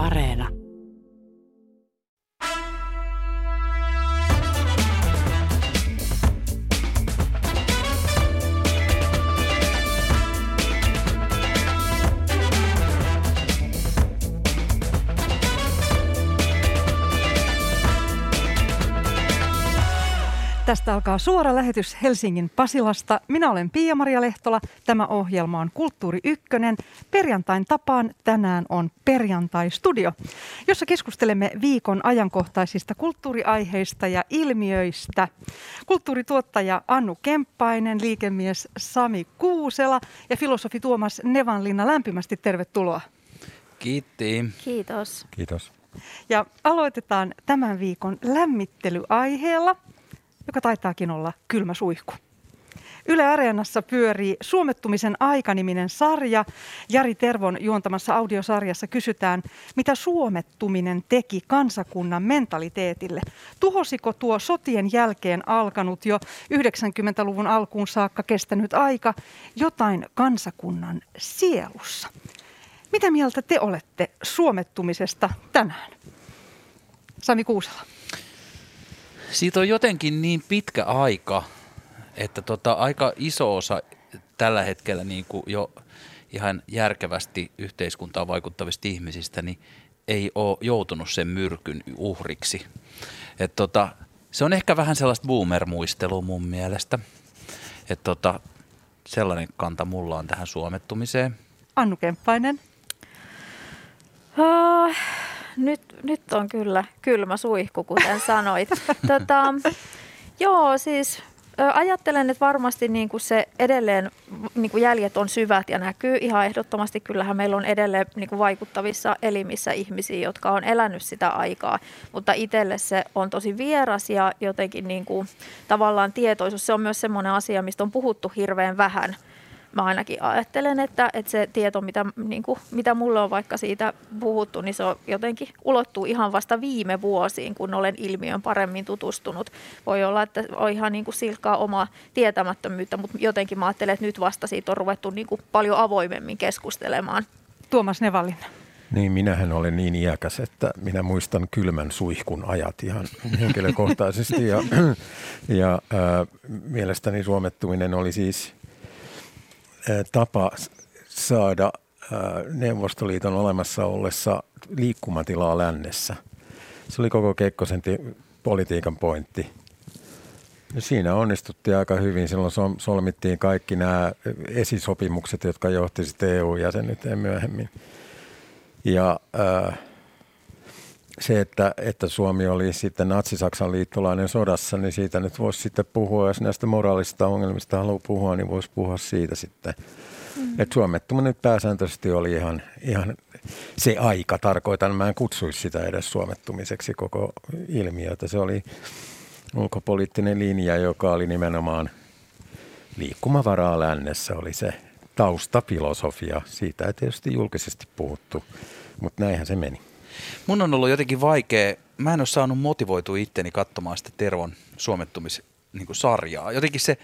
Areena. Tästä alkaa suora lähetys Helsingin Pasilasta. Minä olen Pia-Maria Lehtola. Tämä ohjelma on Kulttuuri Ykkönen. Perjantain tapaan tänään on Perjantai-studio, jossa keskustelemme viikon ajankohtaisista kulttuuriaiheista ja ilmiöistä. Kulttuurituottaja Annu Kemppainen, liikemies Sami Kuusela ja filosofi Tuomas Nevanlinna. Lämpimästi tervetuloa. Kiitti. Kiitos. Kiitos. Ja aloitetaan tämän viikon lämmittelyaiheella – joka taitaakin olla kylmä suihku. Yle Areenassa pyörii Suomettumisen aikaniminen sarja. Jari Tervon juontamassa audiosarjassa kysytään, mitä suomettuminen teki kansakunnan mentaliteetille. Tuhosiko tuo sotien jälkeen alkanut jo 90-luvun alkuun saakka kestänyt aika jotain kansakunnan sielussa? Mitä mieltä te olette suomettumisesta tänään? Sami Kuusela siitä on jotenkin niin pitkä aika, että tota, aika iso osa tällä hetkellä niin kuin jo ihan järkevästi yhteiskuntaan vaikuttavista ihmisistä niin ei ole joutunut sen myrkyn uhriksi. Et tota, se on ehkä vähän sellaista boomer-muistelua mun mielestä. Et tota, sellainen kanta mulla on tähän suomettumiseen. Annu Kemppainen. Uh, nyt, nyt on kyllä kylmä suihku, kuten sanoit. tota, joo, siis ajattelen, että varmasti niin kuin se edelleen niin kuin jäljet on syvät ja näkyy ihan ehdottomasti. Kyllähän meillä on edelleen niin kuin vaikuttavissa elimissä ihmisiä, jotka on elänyt sitä aikaa, mutta itselle se on tosi vieras ja jotenkin niin kuin, tavallaan tietoisuus. Se on myös semmoinen asia, mistä on puhuttu hirveän vähän – mä ainakin ajattelen, että, että se tieto, mitä, niin kuin, mitä mulle on vaikka siitä puhuttu, niin se on jotenkin ulottuu ihan vasta viime vuosiin, kun olen ilmiön paremmin tutustunut. Voi olla, että on ihan niin kuin silkkaa omaa tietämättömyyttä, mutta jotenkin mä ajattelen, että nyt vasta siitä on ruvettu niin kuin paljon avoimemmin keskustelemaan. Tuomas Nevallinna. Niin, minähän olen niin iäkäs, että minä muistan kylmän suihkun ajat ihan henkilökohtaisesti. Ja, ja äh, mielestäni suomettuminen oli siis tapa saada Neuvostoliiton olemassa ollessa liikkumatilaa lännessä. Se oli koko Kekkosen politiikan pointti. Ja siinä onnistuttiin aika hyvin. Silloin solmittiin kaikki nämä esisopimukset, jotka johti sitten EU-jäsenyyteen myöhemmin. Ja äh, se, että, että Suomi oli sitten Natsi-Saksan liittolainen sodassa, niin siitä nyt voisi sitten puhua. Jos näistä moraalisista ongelmista haluaa puhua, niin voisi puhua siitä sitten. Mm. Että suomettuminen nyt pääsääntöisesti oli ihan, ihan se aika, tarkoitan. Mä en kutsuisi sitä edes suomettumiseksi koko ilmiötä. Se oli ulkopoliittinen linja, joka oli nimenomaan liikkumavaraa lännessä, oli se taustafilosofia. Siitä ei tietysti julkisesti puhuttu, mutta näinhän se meni. Mun on ollut jotenkin vaikea, mä en ole saanut motivoitua itteni katsomaan sitä Tervon suomettumissarjaa. Niin jotenkin se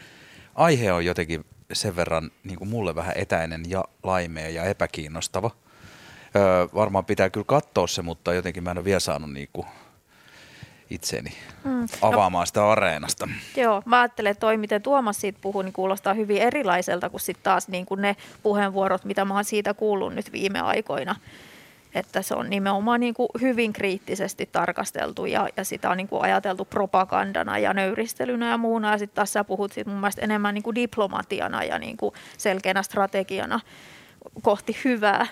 aihe on jotenkin sen verran niin kuin mulle vähän etäinen ja laimea ja epäkiinnostava. Öö, varmaan pitää kyllä katsoa se, mutta jotenkin mä en ole vielä saanut niin kuin itseni mm. avaamaan no, sitä areenasta. Joo, mä ajattelen, että toi miten Tuomas siitä puhuu, niin kuulostaa hyvin erilaiselta kuin sitten taas niin kuin ne puheenvuorot, mitä mä oon siitä kuullut nyt viime aikoina että se on nimenomaan niin kuin hyvin kriittisesti tarkasteltu ja, ja sitä on niin kuin ajateltu propagandana ja nöyristelynä ja muuna. Ja sitten tässä puhut sit mun mielestä enemmän niin kuin diplomatiana ja niin kuin selkeänä strategiana kohti hyvää.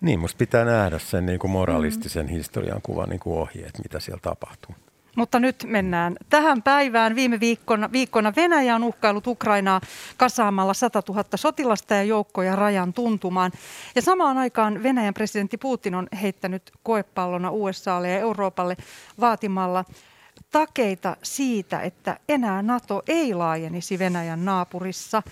Niin, musta pitää nähdä sen niin kuin moralistisen mm. historian kuvan niin kuin ohjeet, mitä siellä tapahtuu. Mutta nyt mennään tähän päivään. Viime viikkona, viikkona Venäjä on uhkailut Ukrainaa kasaamalla 100 000 sotilasta ja joukkoja rajan tuntumaan. Ja samaan aikaan Venäjän presidentti Putin on heittänyt koepallona USAlle ja Euroopalle vaatimalla takeita siitä, että enää NATO ei laajenisi Venäjän naapurissa.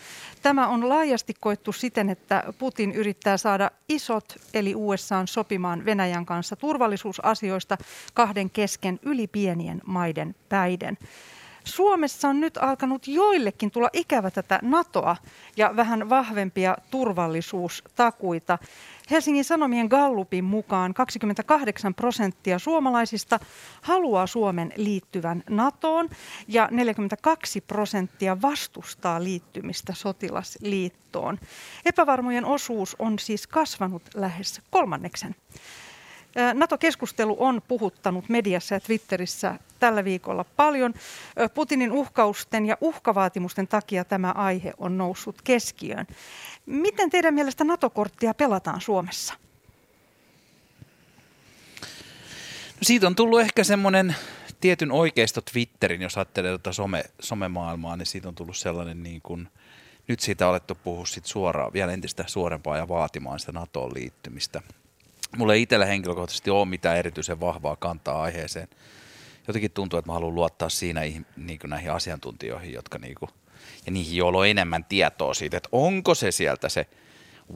Tämä on laajasti koettu siten, että Putin yrittää saada isot eli USA sopimaan Venäjän kanssa turvallisuusasioista kahden kesken yli pienien maiden päiden. Suomessa on nyt alkanut joillekin tulla ikävä tätä NATOa ja vähän vahvempia turvallisuustakuita. Helsingin Sanomien Gallupin mukaan 28 prosenttia suomalaisista haluaa Suomen liittyvän NATOon ja 42 prosenttia vastustaa liittymistä sotilasliittoon. Epävarmojen osuus on siis kasvanut lähes kolmanneksen. NATO-keskustelu on puhuttanut mediassa ja Twitterissä tällä viikolla paljon. Putinin uhkausten ja uhkavaatimusten takia tämä aihe on noussut keskiöön. Miten teidän mielestä NATO-korttia pelataan Suomessa? No siitä on tullut ehkä semmoinen tietyn oikeisto Twitterin, jos ajattelee tuota some, somemaailmaa, niin siitä on tullut sellainen niin kuin, nyt siitä on alettu puhua sit suoraan, vielä entistä suorempaa ja vaatimaan sitä NATOon liittymistä. Mulla ei itsellä henkilökohtaisesti ole mitään erityisen vahvaa kantaa aiheeseen. Jotenkin tuntuu, että mä haluan luottaa siinä niin kuin näihin asiantuntijoihin, jotka niin kuin, ja niihin, joilla on enemmän tietoa siitä, että onko se sieltä se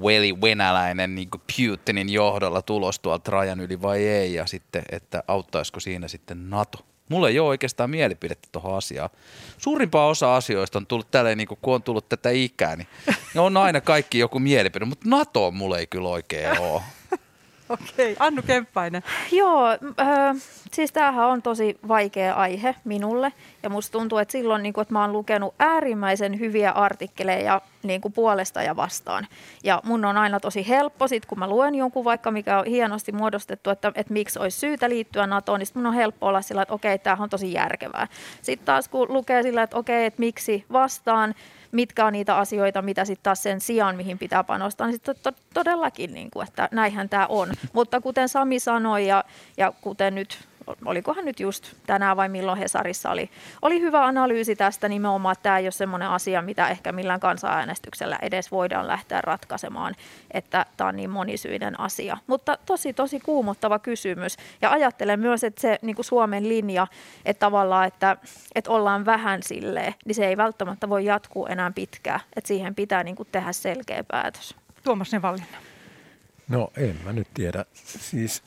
veli venäläinen niin Putinin johdolla tulos tuolta rajan yli vai ei, ja sitten, että auttaisiko siinä sitten NATO. Mulla ei ole oikeastaan mielipidettä tuohon asiaan. Suurimpaa osa asioista on tullut tälleen, niin kun on tullut tätä ikää, niin on aina kaikki joku mielipide, mutta NATO mulla ei kyllä oikein ole. Okei, Annu Kemppainen. Joo, äh, siis tämähän on tosi vaikea aihe minulle ja musta tuntuu, että silloin niin kuin, että mä oon lukenut äärimmäisen hyviä artikkeleja niin kuin puolesta ja vastaan. Ja mun on aina tosi helppo, sit kun mä luen jonkun vaikka, mikä on hienosti muodostettu, että, että miksi olisi syytä liittyä NATOon, niin mun on helppo olla sillä, että okei, tämähän on tosi järkevää. Sitten taas kun lukee sillä, että okei, että miksi vastaan, mitkä on niitä asioita, mitä sitten taas sen sijaan, mihin pitää panostaa, niin sitten to- todellakin, niin kuin, että näinhän tämä on. Mutta kuten Sami sanoi ja, ja kuten nyt olikohan nyt just tänään vai milloin Hesarissa oli, oli hyvä analyysi tästä nimenomaan, että tämä ei ole semmoinen asia, mitä ehkä millään kansanäänestyksellä edes voidaan lähteä ratkaisemaan, että tämä on niin monisyinen asia. Mutta tosi, tosi kuumottava kysymys. Ja ajattelen myös, että se niin kuin Suomen linja, että tavallaan, että, että ollaan vähän silleen, niin se ei välttämättä voi jatkuu enää pitkään. Että siihen pitää niin kuin tehdä selkeä päätös. Tuomas Nevallinna. No en mä nyt tiedä. Siis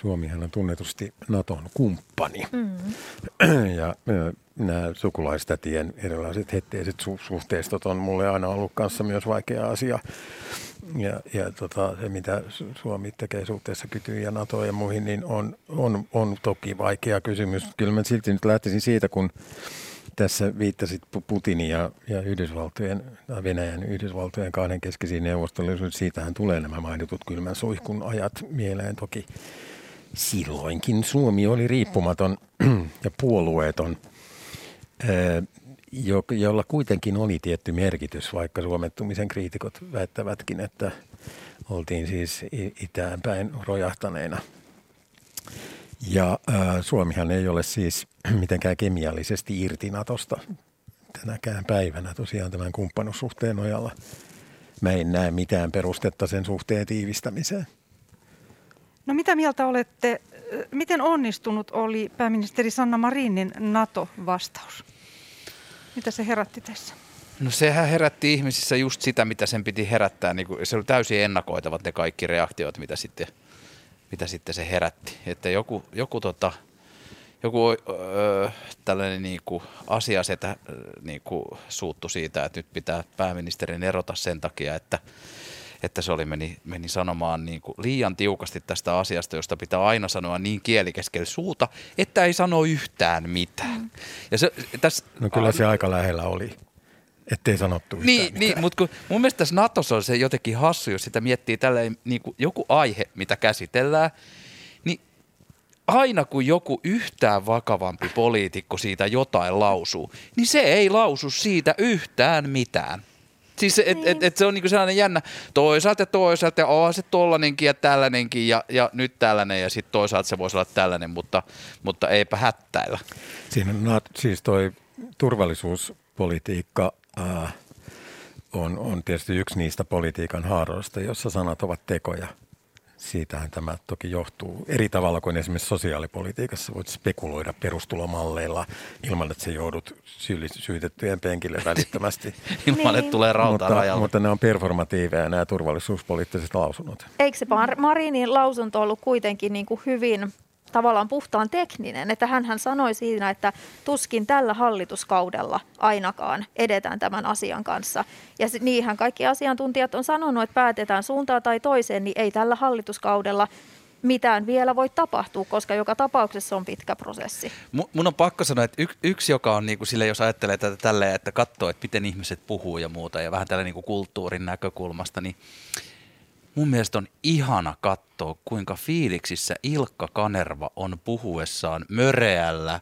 Suomihan on tunnetusti Naton kumppani. Mm. Ja nämä sukulaistätien erilaiset hetteiset su- suhteistot on mulle aina ollut kanssa myös vaikea asia. Ja, ja tota, se, mitä Suomi tekee suhteessa kytyyn ja NATOon ja muihin, niin on, on, on toki vaikea kysymys. Kyllä mä silti nyt lähtisin siitä, kun tässä viittasit Putinin ja, ja Yhdysvaltojen, tai Venäjän Yhdysvaltojen kahden keskisiin neuvotteluihin. Siitähän tulee nämä mainitut kylmän suihkun ajat mieleen toki silloinkin Suomi oli riippumaton ja puolueeton, jolla kuitenkin oli tietty merkitys, vaikka suomettumisen kriitikot väittävätkin, että oltiin siis itään päin rojahtaneena. Ja äh, Suomihan ei ole siis mitenkään kemiallisesti irti Natosta tänäkään päivänä tosiaan tämän kumppanussuhteen nojalla. Mä en näe mitään perustetta sen suhteen tiivistämiseen. No mitä mieltä olette, miten onnistunut oli pääministeri Sanna Marinin NATO-vastaus? Mitä se herätti tässä? No sehän herätti ihmisissä just sitä, mitä sen piti herättää. Niin kuin, se oli täysin ennakoitavat ne kaikki reaktiot, mitä sitten, mitä sitten se herätti. Että joku, joku, tota, joku öö, tällainen niin kuin asiasetä niin kuin suuttu siitä, että nyt pitää pääministerin erota sen takia, että että se oli meni, meni sanomaan niin kuin liian tiukasti tästä asiasta, josta pitää aina sanoa niin kielikeskellä suuta, että ei sano yhtään mitään. Mm. Ja se, tässä, no kyllä se aika lähellä oli. Ettei sanottu yhtään Niin, niin mutta kun mun mielestä tässä Natossa on se jotenkin hassu, jos sitä miettii tälleen niin kuin joku aihe, mitä käsitellään, niin aina kun joku yhtään vakavampi poliitikko siitä jotain lausuu, niin se ei lausu siitä yhtään mitään. Siis et, niin. et, et se on niinku sellainen jännä toisaalta ja toisaalta ja onhan se tollanenkin ja tällainenkin ja, ja nyt tällainen ja sitten toisaalta se voisi olla tällainen, mutta, mutta eipä hättäillä. Siinä on siis toi turvallisuuspolitiikka äh, on, on tietysti yksi niistä politiikan haaroista, jossa sanat ovat tekoja – siitähän tämä toki johtuu eri tavalla kuin esimerkiksi sosiaalipolitiikassa. Voit spekuloida perustulomalleilla ilman, että se joudut syytettyjen penkille välittömästi. ilman, että tulee rauta mutta, mutta nämä on performatiiveja nämä turvallisuuspoliittiset lausunnot. Eikö se Marinin lausunto ollut kuitenkin niin kuin hyvin tavallaan puhtaan tekninen, että hän sanoi siinä, että tuskin tällä hallituskaudella ainakaan edetään tämän asian kanssa. Ja niinhän kaikki asiantuntijat on sanonut, että päätetään suuntaan tai toiseen, niin ei tällä hallituskaudella mitään vielä voi tapahtua, koska joka tapauksessa on pitkä prosessi. Mun on pakko sanoa, että yksi, joka on niin kuin sille, jos ajattelee tätä tälleen, että katsoo, että miten ihmiset puhuu ja muuta ja vähän tällä niin kuin kulttuurin näkökulmasta, niin mun mielestä on ihana katsoa, kuinka fiiliksissä Ilkka Kanerva on puhuessaan möreällä,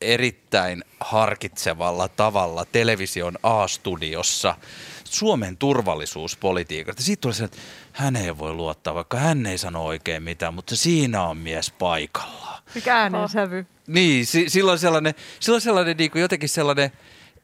erittäin harkitsevalla tavalla television A-studiossa Suomen turvallisuuspolitiikasta. Siitä tulee se, että hän ei voi luottaa, vaikka hän ei sano oikein mitään, mutta siinä on mies paikalla. Mikä äänensävy. Niin, si- silloin sellainen, silloin sellainen niin kuin jotenkin sellainen,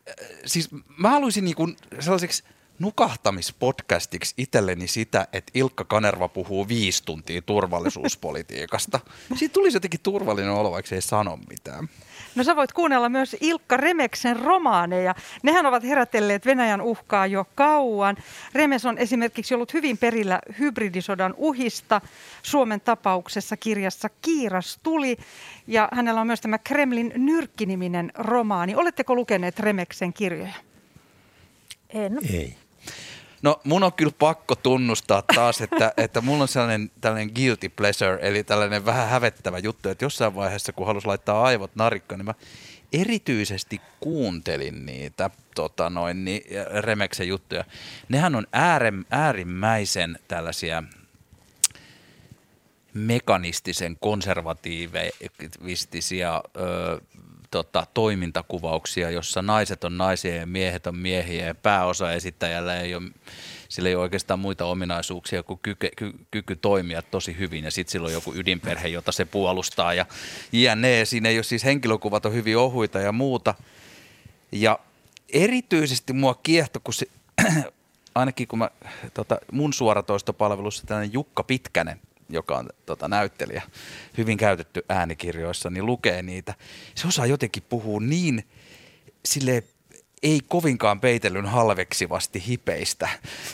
äh, siis mä haluaisin niin kuin sellaiseksi nukahtamispodcastiksi itselleni sitä, että Ilkka Kanerva puhuu viisi tuntia turvallisuuspolitiikasta. Siitä tulisi jotenkin turvallinen olo, vaikka se ei sano mitään. No sä voit kuunnella myös Ilkka Remeksen romaaneja. Nehän ovat herätelleet Venäjän uhkaa jo kauan. Remes on esimerkiksi ollut hyvin perillä hybridisodan uhista. Suomen tapauksessa kirjassa Kiiras tuli. Ja hänellä on myös tämä Kremlin nyrkkiniminen romaani. Oletteko lukeneet Remeksen kirjoja? En. Ei. No mun on kyllä pakko tunnustaa taas, että, että mulla on sellainen tällainen guilty pleasure, eli tällainen vähän hävettävä juttu, että jossain vaiheessa kun halus laittaa aivot narikkaan, niin mä erityisesti kuuntelin niitä tota noin, niin, Remeksen juttuja. Nehän on äärem, äärimmäisen tällaisia mekanistisen konservatiivistisia ö, tota, toimintakuvauksia, jossa naiset on naisia ja miehet on miehiä ja pääosa esittäjällä ei ole, sillä ei ole oikeastaan muita ominaisuuksia kuin kyky, ky, kyky toimia tosi hyvin ja sitten sillä on joku ydinperhe, jota se puolustaa ja jne. Siinä ei ole siis henkilökuvat on hyvin ohuita ja muuta. Ja erityisesti mua kiehto, kun se, ainakin kun mä tota, mun suoratoistopalvelussa tällainen Jukka Pitkänen, joka on tota, näyttelijä, hyvin käytetty äänikirjoissa, niin lukee niitä. Se osaa jotenkin puhua niin sille ei kovinkaan peitellyn halveksivasti hipeistä,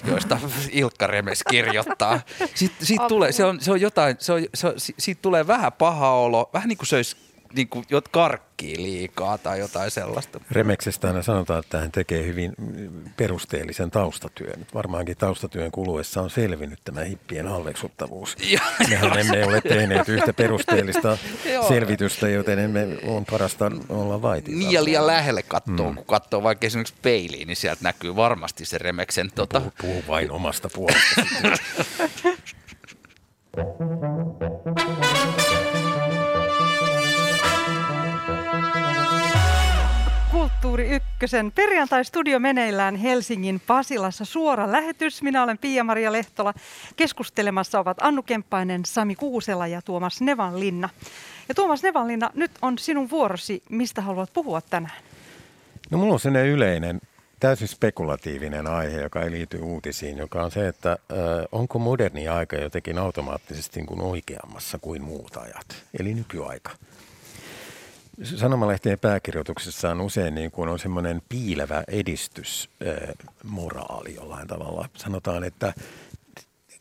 joista Ilkka Remes kirjoittaa. Sitten, siitä tulee, se on, se on jotain, se on, se on, siitä tulee vähän paha olo, vähän niin kuin se olisi niin kuin, jot karkkii liikaa tai jotain sellaista. Remeksestä aina sanotaan, että hän tekee hyvin perusteellisen taustatyön. Varmaankin taustatyön kuluessa on selvinnyt tämä hippien halveksuttavuus. Mehän emme ole tehneet yhtä perusteellista selvitystä, joten emme on parasta olla vaitita. Niin ja liian lähelle katsoo, mm. kun katsoo vaikka esimerkiksi peiliin, niin sieltä näkyy varmasti se Remeksen... Tota... Puhu, puhu vain omasta puolesta. Kulttuuri Ykkösen perjantai-studio meneillään Helsingin Pasilassa suora lähetys. Minä olen Pia-Maria Lehtola. Keskustelemassa ovat Annu Kemppainen, Sami Kuusela ja Tuomas Nevanlinna. Ja Tuomas Nevanlinna, nyt on sinun vuorosi. Mistä haluat puhua tänään? No mulla on sellainen yleinen, täysin spekulatiivinen aihe, joka ei liity uutisiin, joka on se, että äh, onko moderni aika jotenkin automaattisesti niin kuin oikeammassa kuin muut ajat, eli nykyaika. Sanomalehtien pääkirjoituksessa on usein niin kuin on semmoinen piilevä edistysmoraali jollain tavalla. Sanotaan, että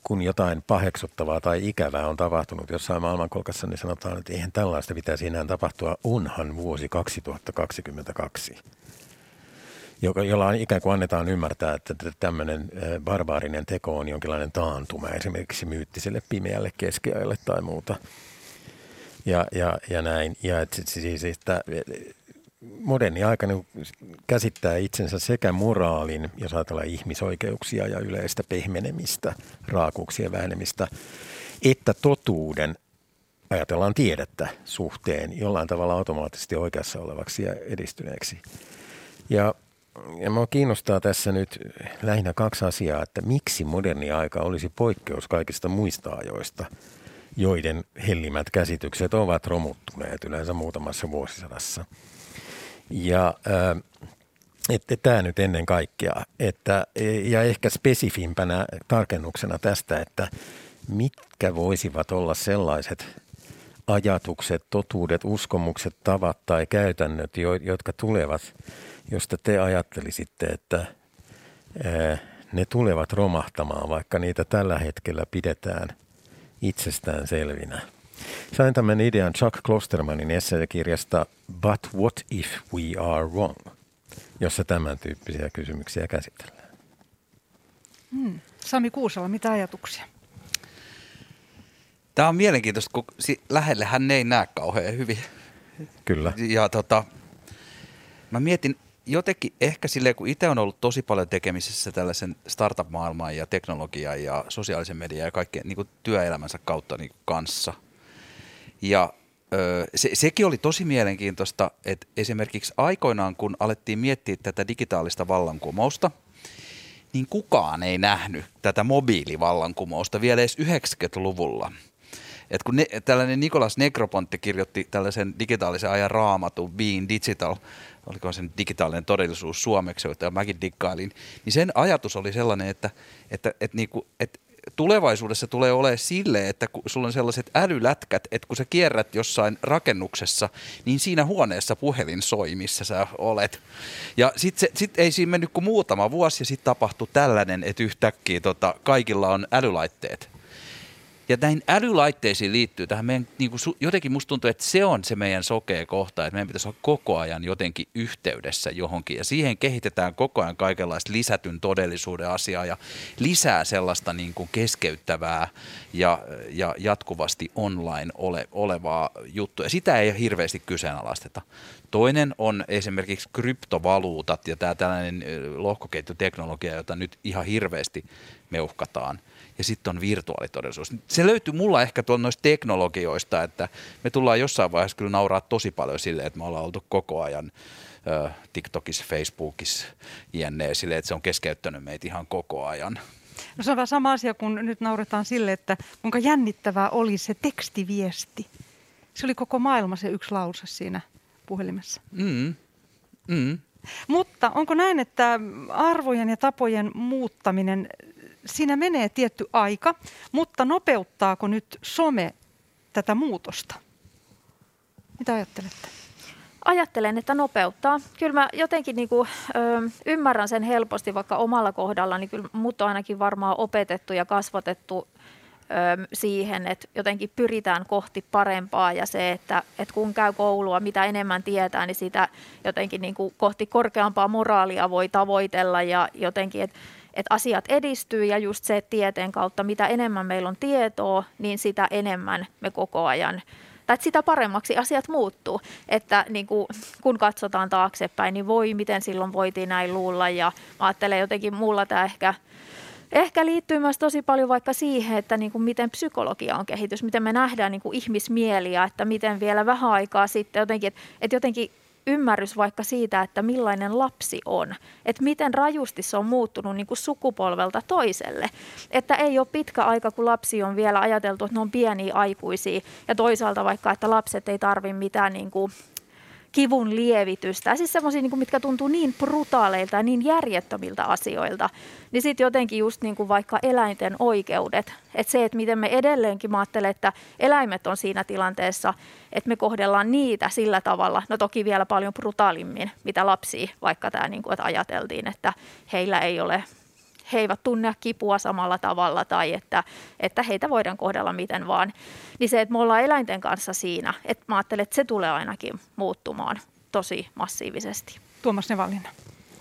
kun jotain paheksuttavaa tai ikävää on tapahtunut jossain maailmankolkassa, niin sanotaan, että eihän tällaista pitäisi enää tapahtua. Onhan vuosi 2022 joka, jolla ikään kuin annetaan ymmärtää, että tämmöinen barbaarinen teko on jonkinlainen taantuma esimerkiksi myyttiselle pimeälle keskiajalle tai muuta – ja, ja, ja näin. Ja et siis, että moderni aika niin käsittää itsensä sekä moraalin, jos ajatellaan ihmisoikeuksia ja yleistä pehmenemistä, raakuuksien vähenemistä, että totuuden, ajatellaan tiedettä suhteen, jollain tavalla automaattisesti oikeassa olevaksi ja edistyneeksi. Ja, ja minua kiinnostaa tässä nyt lähinnä kaksi asiaa, että miksi moderni aika olisi poikkeus kaikista muista ajoista – joiden hellimät käsitykset ovat romuttuneet yleensä muutamassa vuosisadassa. Ja äh, että tämä nyt ennen kaikkea, että, ja ehkä spesifimpänä tarkennuksena tästä, että mitkä voisivat olla sellaiset ajatukset, totuudet, uskomukset, tavat tai käytännöt, jotka tulevat, josta te ajattelisitte, että äh, ne tulevat romahtamaan, vaikka niitä tällä hetkellä pidetään – itsestään selvinä. Sain tämän idean Chuck Klostermanin esseekirjasta But What If We Are Wrong, jossa tämän tyyppisiä kysymyksiä käsitellään. Hmm. Sami Kuusala, mitä ajatuksia? Tämä on mielenkiintoista, kun lähellehän ne ei näe kauhean hyvin. Kyllä. Ja tota, mä mietin jotenkin ehkä silleen, kun itse on ollut tosi paljon tekemisissä tällaisen startup-maailman ja teknologian ja sosiaalisen median ja kaikkien niin työelämänsä kautta niin kanssa. Ja se, sekin oli tosi mielenkiintoista, että esimerkiksi aikoinaan, kun alettiin miettiä tätä digitaalista vallankumousta, niin kukaan ei nähnyt tätä mobiilivallankumousta vielä edes 90-luvulla – et kun ne, tällainen Nikolas Negropontti kirjoitti tällaisen digitaalisen ajan raamatun Being Digital, oliko sen digitaalinen todellisuus suomeksi, jota mäkin diggailin, niin sen ajatus oli sellainen, että, että, että, niinku, että tulevaisuudessa tulee olemaan sille, että kun sulla on sellaiset älylätkät, että kun sä kierrät jossain rakennuksessa, niin siinä huoneessa puhelin soi, missä sä olet. Ja sitten sit ei siinä mennyt kuin muutama vuosi ja sitten tapahtui tällainen, että yhtäkkiä tota, kaikilla on älylaitteet. Ja näihin älylaitteisiin liittyy tähän meidän, niin kuin, jotenkin musta tuntuu, että se on se meidän sokea kohta, että meidän pitäisi olla koko ajan jotenkin yhteydessä johonkin. Ja siihen kehitetään koko ajan kaikenlaista lisätyn todellisuuden asiaa ja lisää sellaista niin kuin keskeyttävää ja, ja jatkuvasti online ole, olevaa juttua. Ja sitä ei hirveästi kyseenalaisteta. Toinen on esimerkiksi kryptovaluutat ja tämä tällainen lohkoketjuteknologia, jota nyt ihan hirveästi meuhkataan – ja sitten on virtuaalitodellisuus. Se löytyy mulla ehkä tuolla noista teknologioista, että me tullaan jossain vaiheessa kyllä nauraa tosi paljon sille, että me ollaan oltu koko ajan TikTokissa, Facebookissa, jne. sille, että se on keskeyttänyt meitä ihan koko ajan. No se on vähän sama asia, kun nyt nauretaan sille, että kuinka jännittävää oli se tekstiviesti. Se oli koko maailma se yksi lause siinä puhelimessa. Mm. Mm. Mutta onko näin, että arvojen ja tapojen muuttaminen siinä menee tietty aika, mutta nopeuttaako nyt some tätä muutosta? Mitä ajattelette? Ajattelen, että nopeuttaa. Kyllä mä jotenkin niin kuin, ö, ymmärrän sen helposti, vaikka omalla kohdalla, niin kyllä mut on ainakin varmaan opetettu ja kasvatettu siihen, että jotenkin pyritään kohti parempaa ja se, että, että kun käy koulua, mitä enemmän tietää, niin sitä jotenkin niin kuin kohti korkeampaa moraalia voi tavoitella ja jotenkin, että että asiat edistyy ja just se, tieteen kautta mitä enemmän meillä on tietoa, niin sitä enemmän me koko ajan tai sitä paremmaksi asiat muuttuu. Että niin kuin, kun katsotaan taaksepäin, niin voi, miten silloin voitiin näin luulla. Ja mä ajattelen jotenkin mulla tämä ehkä, ehkä liittyy myös tosi paljon vaikka siihen, että niin kuin miten psykologia on kehitys, miten me nähdään niin kuin ihmismieliä, että miten vielä vähän aikaa sitten jotenkin, että, että jotenkin ymmärrys vaikka siitä, että millainen lapsi on. Että miten rajusti se on muuttunut niin kuin sukupolvelta toiselle. Että ei ole pitkä aika, kun lapsi on vielä ajateltu, että ne on pieniä aikuisia. Ja toisaalta vaikka, että lapset ei tarvitse mitään niin kuin kivun lievitystä. Siis semmoisia, niin mitkä tuntuu niin brutaaleilta ja niin järjettömiltä asioilta. Niin sitten jotenkin just niin kuin vaikka eläinten oikeudet. Että se, että miten me edelleenkin, mä ajattelen, että eläimet on siinä tilanteessa, että me kohdellaan niitä sillä tavalla, no toki vielä paljon brutaalimmin, mitä lapsia, vaikka tämä niin kuin, että ajateltiin, että heillä ei ole he eivät tunne kipua samalla tavalla tai että, että heitä voidaan kohdella miten vaan. Niin se, että me ollaan eläinten kanssa siinä, että mä ajattelen, että se tulee ainakin muuttumaan tosi massiivisesti. Tuomas Nevallinen.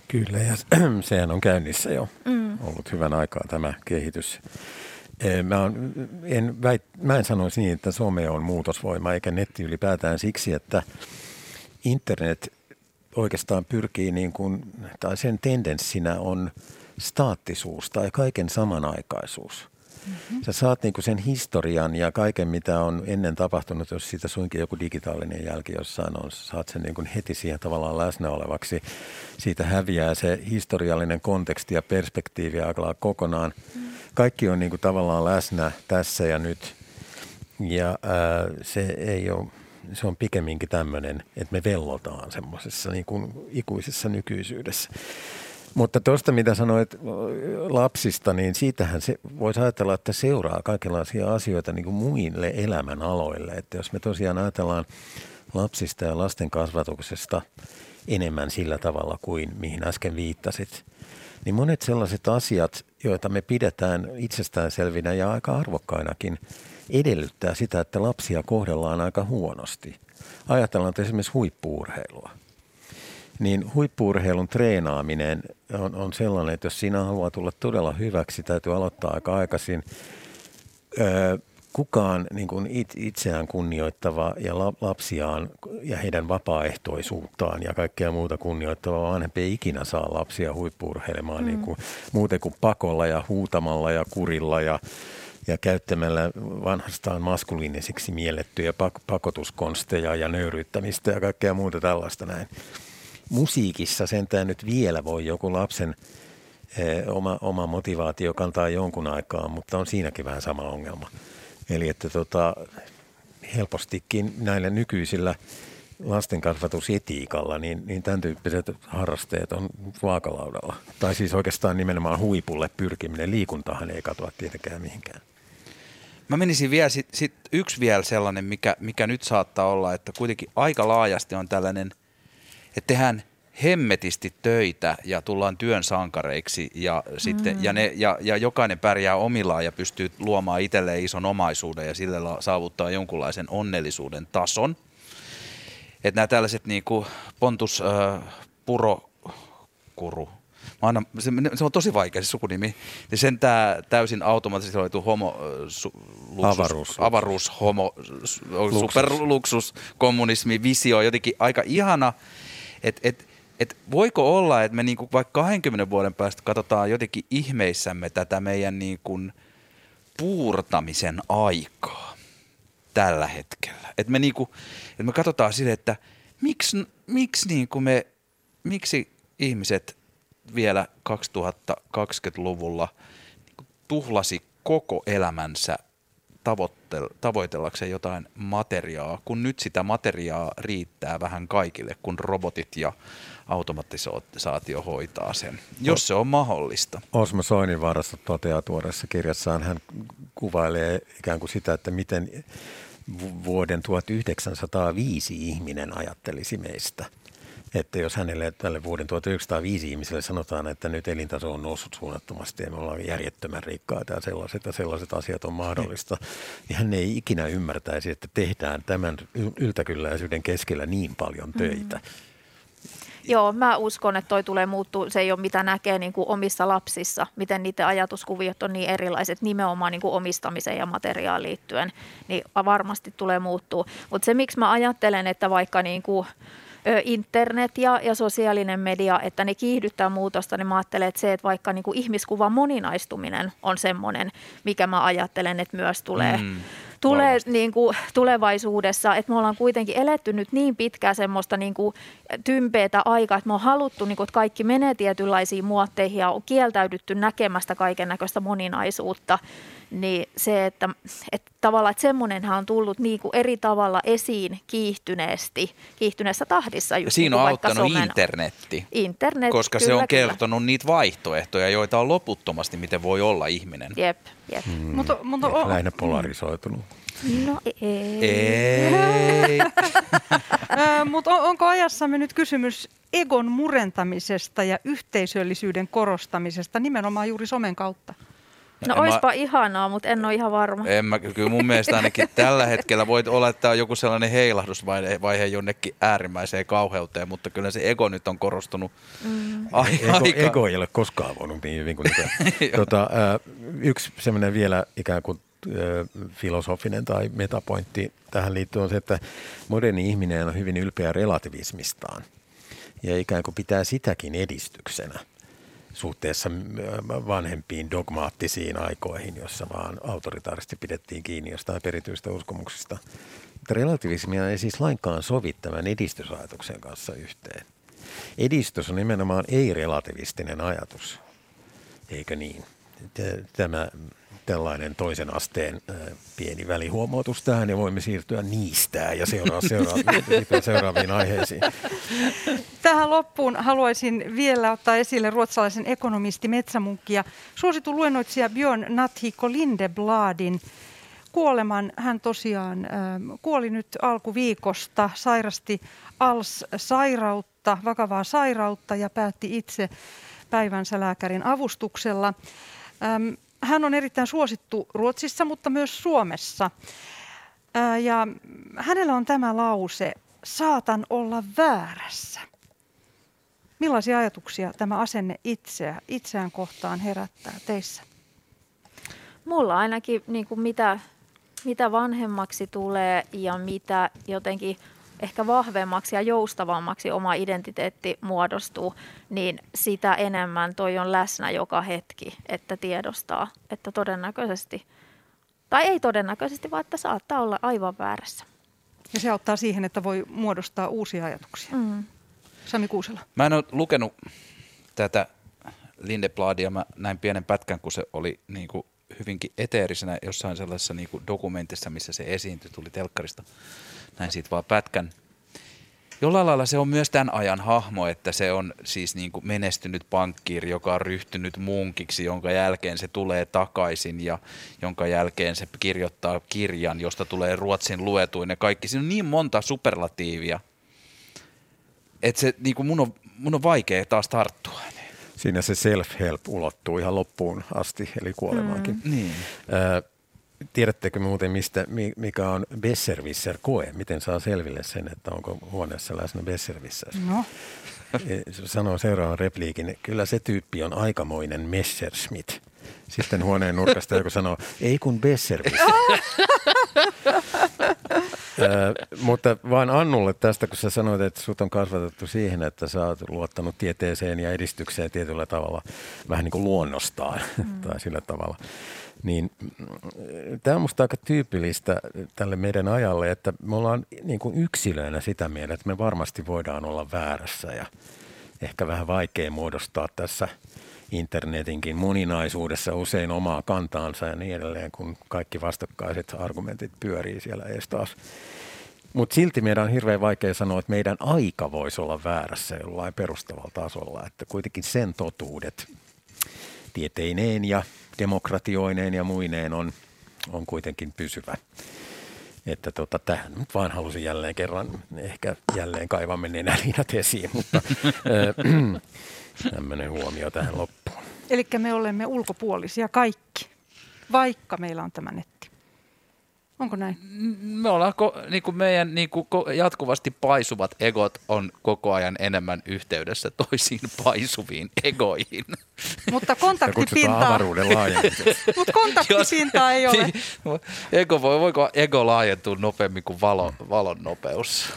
Kyllä, ja sehän on käynnissä jo mm. ollut hyvän aikaa tämä kehitys. Mä, on, en, väit, mä en sanoisi niin, että some on muutosvoima eikä netti ylipäätään siksi, että internet oikeastaan pyrkii niin kuin, tai sen tendenssinä on – staattisuus tai kaiken samanaikaisuus. Mm-hmm. Sä saat niinku sen historian ja kaiken, mitä on ennen tapahtunut, jos siitä suinkin joku digitaalinen jälki jossain on, saat sen niinku heti siihen tavallaan läsnä olevaksi. Siitä häviää se historiallinen konteksti ja perspektiivi aika kokonaan. Mm-hmm. Kaikki on niinku tavallaan läsnä tässä ja nyt. Ja ää, se ei ole se on pikemminkin tämmöinen, että me vellotaan semmoisessa niin kuin ikuisessa nykyisyydessä. Mutta tuosta, mitä sanoit lapsista, niin siitähän se voisi ajatella, että seuraa kaikenlaisia asioita niin kuin muille elämänaloille. Että jos me tosiaan ajatellaan lapsista ja lasten kasvatuksesta enemmän sillä tavalla kuin mihin äsken viittasit, niin monet sellaiset asiat, joita me pidetään itsestäänselvinä ja aika arvokkainakin, edellyttää sitä, että lapsia kohdellaan aika huonosti. Ajatellaan että esimerkiksi huippuurheilua. Niin huippuurheilun treenaaminen on, on sellainen, että jos sinä haluaa tulla todella hyväksi, täytyy aloittaa aika aikaisin. Öö, kukaan niin kuin itseään kunnioittava ja lapsiaan ja heidän vapaaehtoisuuttaan ja kaikkea muuta kunnioittava vanhempi ei ikinä saa lapsia huippuurheilemaan mm. niin kuin, muuten kuin pakolla ja huutamalla ja kurilla ja, ja käyttämällä vanhastaan maskuliinisiksi miellettyjä pakotuskonsteja ja nöyryyttämistä ja kaikkea muuta tällaista näin. Musiikissa sentään nyt vielä voi joku lapsen eh, oma, oma motivaatio kantaa jonkun aikaa, mutta on siinäkin vähän sama ongelma. Eli että tota, helpostikin näillä nykyisillä lastenkasvatusetiikalla, niin, niin tämän tyyppiset harrasteet on vaakalaudalla. Tai siis oikeastaan nimenomaan huipulle pyrkiminen. Liikuntahan ei katoa tietenkään mihinkään. Mä menisin vielä, sit, sit yksi vielä sellainen, mikä, mikä nyt saattaa olla, että kuitenkin aika laajasti on tällainen, että tehdään – hemmetisti töitä ja tullaan työn sankareiksi ja, sitten, mm. ja, ne, ja, ja jokainen pärjää omillaan ja pystyy luomaan itselleen ison omaisuuden ja sillä saavuttaa jonkunlaisen onnellisuuden tason. Että nämä tällaiset niin kuin Pontus äh, Purokuru, Mä aina, se, se, on tosi vaikea se sukunimi. Ja sen tämä täysin automatisoitu homo, su, luksus, avaruus, avaruus homo, luksus. superluksus, kommunismi, visio, jotenkin aika ihana. Että et, et voiko olla, että me niinku vaikka 20 vuoden päästä katsotaan jotenkin ihmeissämme tätä meidän niinku puurtamisen aikaa tällä hetkellä. Että me, niinku, et me katsotaan sille, että miksi, miksi, niinku me, miksi ihmiset vielä 2020-luvulla niinku tuhlasi koko elämänsä tavoitellakseen jotain materiaa, kun nyt sitä materiaa riittää vähän kaikille, kun robotit ja automatisaatio hoitaa sen, jos se on mahdollista. Osmo Soininvaarassa toteaa tuoreessa kirjassaan, hän kuvailee ikään kuin sitä, että miten vuoden 1905 ihminen ajattelisi meistä. Että jos hänelle tälle vuoden 1905 ihmiselle sanotaan, että nyt elintaso on noussut suunnattomasti ja me ollaan järjettömän rikkaita ja sellaiset ja sellaiset asiat on mahdollista, niin hän ei ikinä ymmärtäisi, että tehdään tämän yltäkylläisyyden keskellä niin paljon töitä. Mm Joo, mä uskon, että toi tulee muuttua. Se ei ole mitä näkee niin kuin omissa lapsissa, miten niiden ajatuskuviot on niin erilaiset nimenomaan niin kuin omistamiseen ja materiaaliin liittyen, niin varmasti tulee muuttua. Mutta se, miksi mä ajattelen, että vaikka niin kuin internet ja, ja sosiaalinen media, että ne kiihdyttää muutosta, niin mä ajattelen, että se, että vaikka niin kuin ihmiskuvan moninaistuminen on semmoinen, mikä mä ajattelen, että myös tulee, mm tulee niin kuin tulevaisuudessa, että me ollaan kuitenkin eletty nyt niin pitkään semmoista niin kuin tympeätä aikaa, että me on haluttu, niin kuin, että kaikki menee tietynlaisiin muotteihin ja on kieltäydytty näkemästä kaiken näköistä moninaisuutta, niin se, että, että tavallaan että semmoinenhan on tullut niin kuin eri tavalla esiin kiihtyneesti, kiihtyneessä tahdissa. Just Siinä niin on auttanut somen, internetti, internet, koska kyllä, se on kertonut kyllä. niitä vaihtoehtoja, joita on loputtomasti, miten voi olla ihminen. Jep, jep. Mm, mutta, mutta on, lähinnä polarisoitunut. No ei. Ei. Mutta on, onko ajassamme nyt kysymys egon murentamisesta ja yhteisöllisyyden korostamisesta nimenomaan juuri somen kautta? No en oispa mä, ihanaa, mutta en ole ihan varma. En mä, kyllä mun mielestä ainakin tällä hetkellä voit olla, että on joku sellainen heilahdusvaihe jonnekin äärimmäiseen kauheuteen, mutta kyllä se ego nyt on korostunut mm. a- ego, aika. Ego ei ole koskaan voinut niin hyvin kuin tota, Yksi semmoinen vielä ikään kuin filosofinen tai metapointti tähän liittyy on se, että moderni ihminen on hyvin ylpeä relativismistaan ja ikään kuin pitää sitäkin edistyksenä – suhteessa vanhempiin dogmaattisiin aikoihin, jossa vaan autoritaarisesti pidettiin kiinni jostain perityistä uskomuksista. Mutta relativismia ei siis lainkaan sovi tämän edistysajatuksen kanssa yhteen. Edistys on nimenomaan ei-relativistinen ajatus, eikö niin? Tämä tällainen toisen asteen pieni välihuomautus tähän ja voimme siirtyä niistä ja seuraa, seuraaviin, seuraaviin aiheisiin. Tähän loppuun haluaisin vielä ottaa esille ruotsalaisen ekonomisti metsämunkki ja suositun luennoitsija Björn Nathiko Lindebladin kuoleman. Hän tosiaan kuoli nyt alkuviikosta, sairasti ALS-sairautta, vakavaa sairautta ja päätti itse päivänsä lääkärin avustuksella. Hän on erittäin suosittu Ruotsissa, mutta myös Suomessa. Ja hänellä on tämä lause, saatan olla väärässä. Millaisia ajatuksia tämä asenne itseä, itseään kohtaan herättää teissä? Mulla ainakin niin kuin mitä, mitä vanhemmaksi tulee ja mitä jotenkin ehkä vahvemmaksi ja joustavammaksi oma identiteetti muodostuu, niin sitä enemmän toi on läsnä joka hetki, että tiedostaa, että todennäköisesti, tai ei todennäköisesti, vaan että saattaa olla aivan väärässä. Ja se auttaa siihen, että voi muodostaa uusia ajatuksia. Mm. Sami Kuusela. Mä en ole lukenut tätä Lindebladia, mä näin pienen pätkän, kun se oli niin kuin hyvinkin eteerisenä jossain sellaisessa niin kuin dokumentissa, missä se esiintyi, tuli telkkarista. Näin siitä vaan pätkän. Jollain lailla se on myös tämän ajan hahmo, että se on siis niin kuin menestynyt pankkiiri, joka on ryhtynyt munkiksi, jonka jälkeen se tulee takaisin ja jonka jälkeen se kirjoittaa kirjan, josta tulee Ruotsin luetuin ja kaikki. Siinä on niin monta superlatiivia, että se, niin kuin mun, on, mun on vaikea taas tarttua. Siinä se self-help ulottuu ihan loppuun asti, eli kuolemaankin. Mm. Niin. Äh, tiedättekö muuten, mistä, mikä on Besserwisser-koe? Miten saa selville sen, että onko huoneessa läsnä Besserwisser? No. E, sanoo seuraavan repliikin, kyllä se tyyppi on aikamoinen Messerschmitt. Sitten huoneen nurkasta joku sanoo, ei kun Besserwisser. mutta vain Annulle tästä, kun sä sanoit, että sut on kasvatettu siihen, että sä oot luottanut tieteeseen ja edistykseen tietyllä tavalla, vähän niin kuin luonnostaan mm. tai sillä tavalla. Niin mm, tämä on minusta aika tyypillistä tälle meidän ajalle, että me ollaan niin kuin yksilöinä sitä mieltä, että me varmasti voidaan olla väärässä ja ehkä vähän vaikea muodostaa tässä internetinkin moninaisuudessa usein omaa kantaansa ja niin edelleen, kun kaikki vastakkaiset argumentit pyörii siellä ees taas. Mutta silti meidän on hirveän vaikea sanoa, että meidän aika voisi olla väärässä jollain perustavalla tasolla, että kuitenkin sen totuudet tieteineen ja demokratioineen ja muineen on, on kuitenkin pysyvä. Että tota, tähän nyt vaan halusin jälleen kerran, ehkä jälleen kaivamme nenäliinat esiin, mutta tämmöinen huomio tähän loppuun. Eli me olemme ulkopuolisia kaikki, vaikka meillä on tämä netti. Onko näin? Me ollaan, niin kuin meidän niin kuin jatkuvasti paisuvat egot on koko ajan enemmän yhteydessä toisiin paisuviin egoihin. Mutta kontaktipintaa... Mutta kontaktipintaa ei ole. ego voi, voiko ego laajentua nopeammin kuin valo, valon nopeus?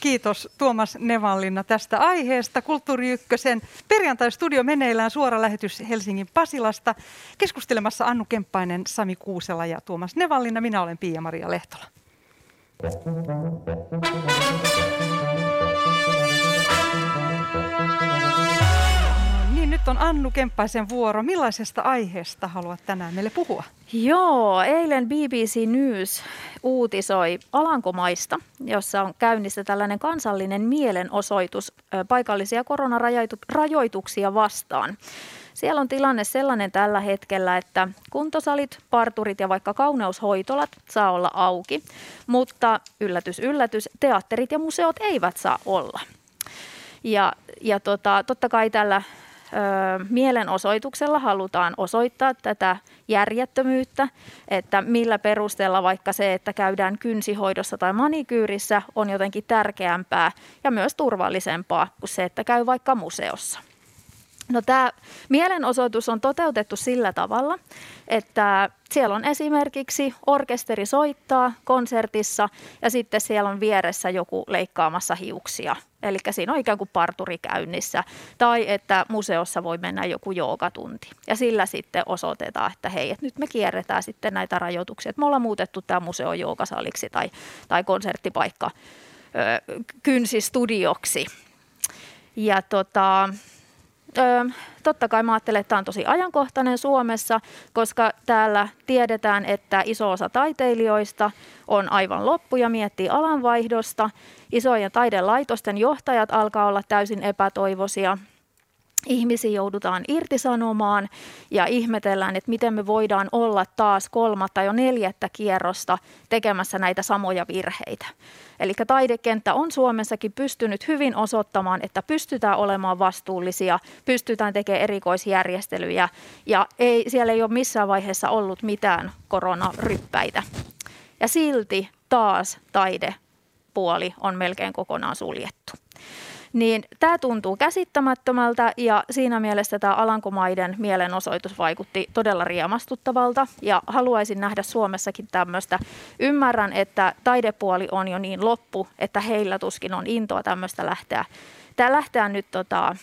Kiitos Tuomas Nevallinna tästä aiheesta. Kulttuuri Ykkösen perjantai-studio meneillään suora lähetys Helsingin Pasilasta. Keskustelemassa Annu Kemppainen, Sami Kuusela ja Tuomas Nevallinna. Minä olen Pia-Maria Lehtola. On Annu Kemppaisen vuoro. Millaisesta aiheesta haluat tänään meille puhua? Joo, eilen BBC News uutisoi Alankomaista, jossa on käynnissä tällainen kansallinen mielenosoitus paikallisia koronarajoituksia vastaan. Siellä on tilanne sellainen tällä hetkellä, että kuntosalit, parturit ja vaikka kauneushoitolat saa olla auki, mutta yllätys, yllätys, teatterit ja museot eivät saa olla. Ja, ja tota, totta kai tällä mielenosoituksella halutaan osoittaa tätä järjettömyyttä, että millä perusteella vaikka se, että käydään kynsihoidossa tai manikyyrissä on jotenkin tärkeämpää ja myös turvallisempaa kuin se, että käy vaikka museossa. No tämä mielenosoitus on toteutettu sillä tavalla, että siellä on esimerkiksi orkesteri soittaa konsertissa ja sitten siellä on vieressä joku leikkaamassa hiuksia. Eli siinä on ikään kuin parturi käynnissä tai että museossa voi mennä joku joogatunti. Ja sillä sitten osoitetaan, että hei, että nyt me kierretään sitten näitä rajoituksia. Että me ollaan muutettu tämä museo joogasaliksi tai, tai konserttipaikka ö, kynsistudioksi. Ja tota, Öö, totta kai mä ajattelen, että tämä on tosi ajankohtainen Suomessa, koska täällä tiedetään, että iso osa taiteilijoista on aivan loppu ja miettii alanvaihdosta. Isojen taidelaitosten johtajat alkaa olla täysin epätoivoisia. Ihmisiä joudutaan irtisanomaan ja ihmetellään, että miten me voidaan olla taas kolmatta jo neljättä kierrosta tekemässä näitä samoja virheitä. Eli taidekenttä on Suomessakin pystynyt hyvin osoittamaan, että pystytään olemaan vastuullisia, pystytään tekemään erikoisjärjestelyjä ja ei, siellä ei ole missään vaiheessa ollut mitään koronaryppäitä. Ja silti taas taidepuoli on melkein kokonaan suljettu. Niin tämä tuntuu käsittämättömältä ja siinä mielessä tämä Alankomaiden mielenosoitus vaikutti todella riemastuttavalta ja haluaisin nähdä Suomessakin tämmöistä. Ymmärrän, että taidepuoli on jo niin loppu, että heillä tuskin on intoa tämmöistä lähteä. Tämä lähtee nyt tota,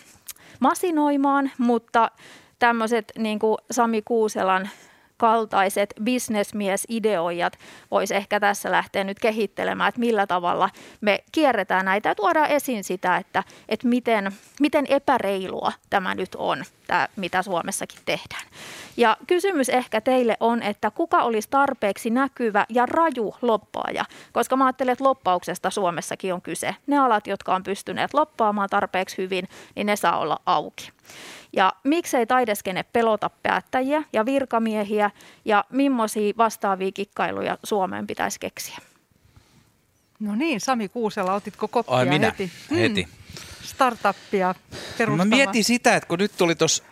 masinoimaan, mutta tämmöiset niin kuin Sami Kuuselan kaltaiset bisnesmiesideoijat voisi ehkä tässä lähteä nyt kehittelemään, että millä tavalla me kierretään näitä ja tuodaan esiin sitä, että, että miten, miten epäreilua tämä nyt on, tämä, mitä Suomessakin tehdään. Ja kysymys ehkä teille on, että kuka olisi tarpeeksi näkyvä ja raju loppaaja, koska mä ajattelen, että loppauksesta Suomessakin on kyse. Ne alat, jotka on pystyneet loppaamaan tarpeeksi hyvin, niin ne saa olla auki. Ja miksei taideskene pelota päättäjiä ja virkamiehiä ja millaisia vastaavia kikkailuja Suomeen pitäisi keksiä? No niin, Sami Kuusela, otitko koppia Ai minä, heti? heti. Hmm. Startuppia perustamaan. Mä mietin sitä, että kun nyt tuli tuossa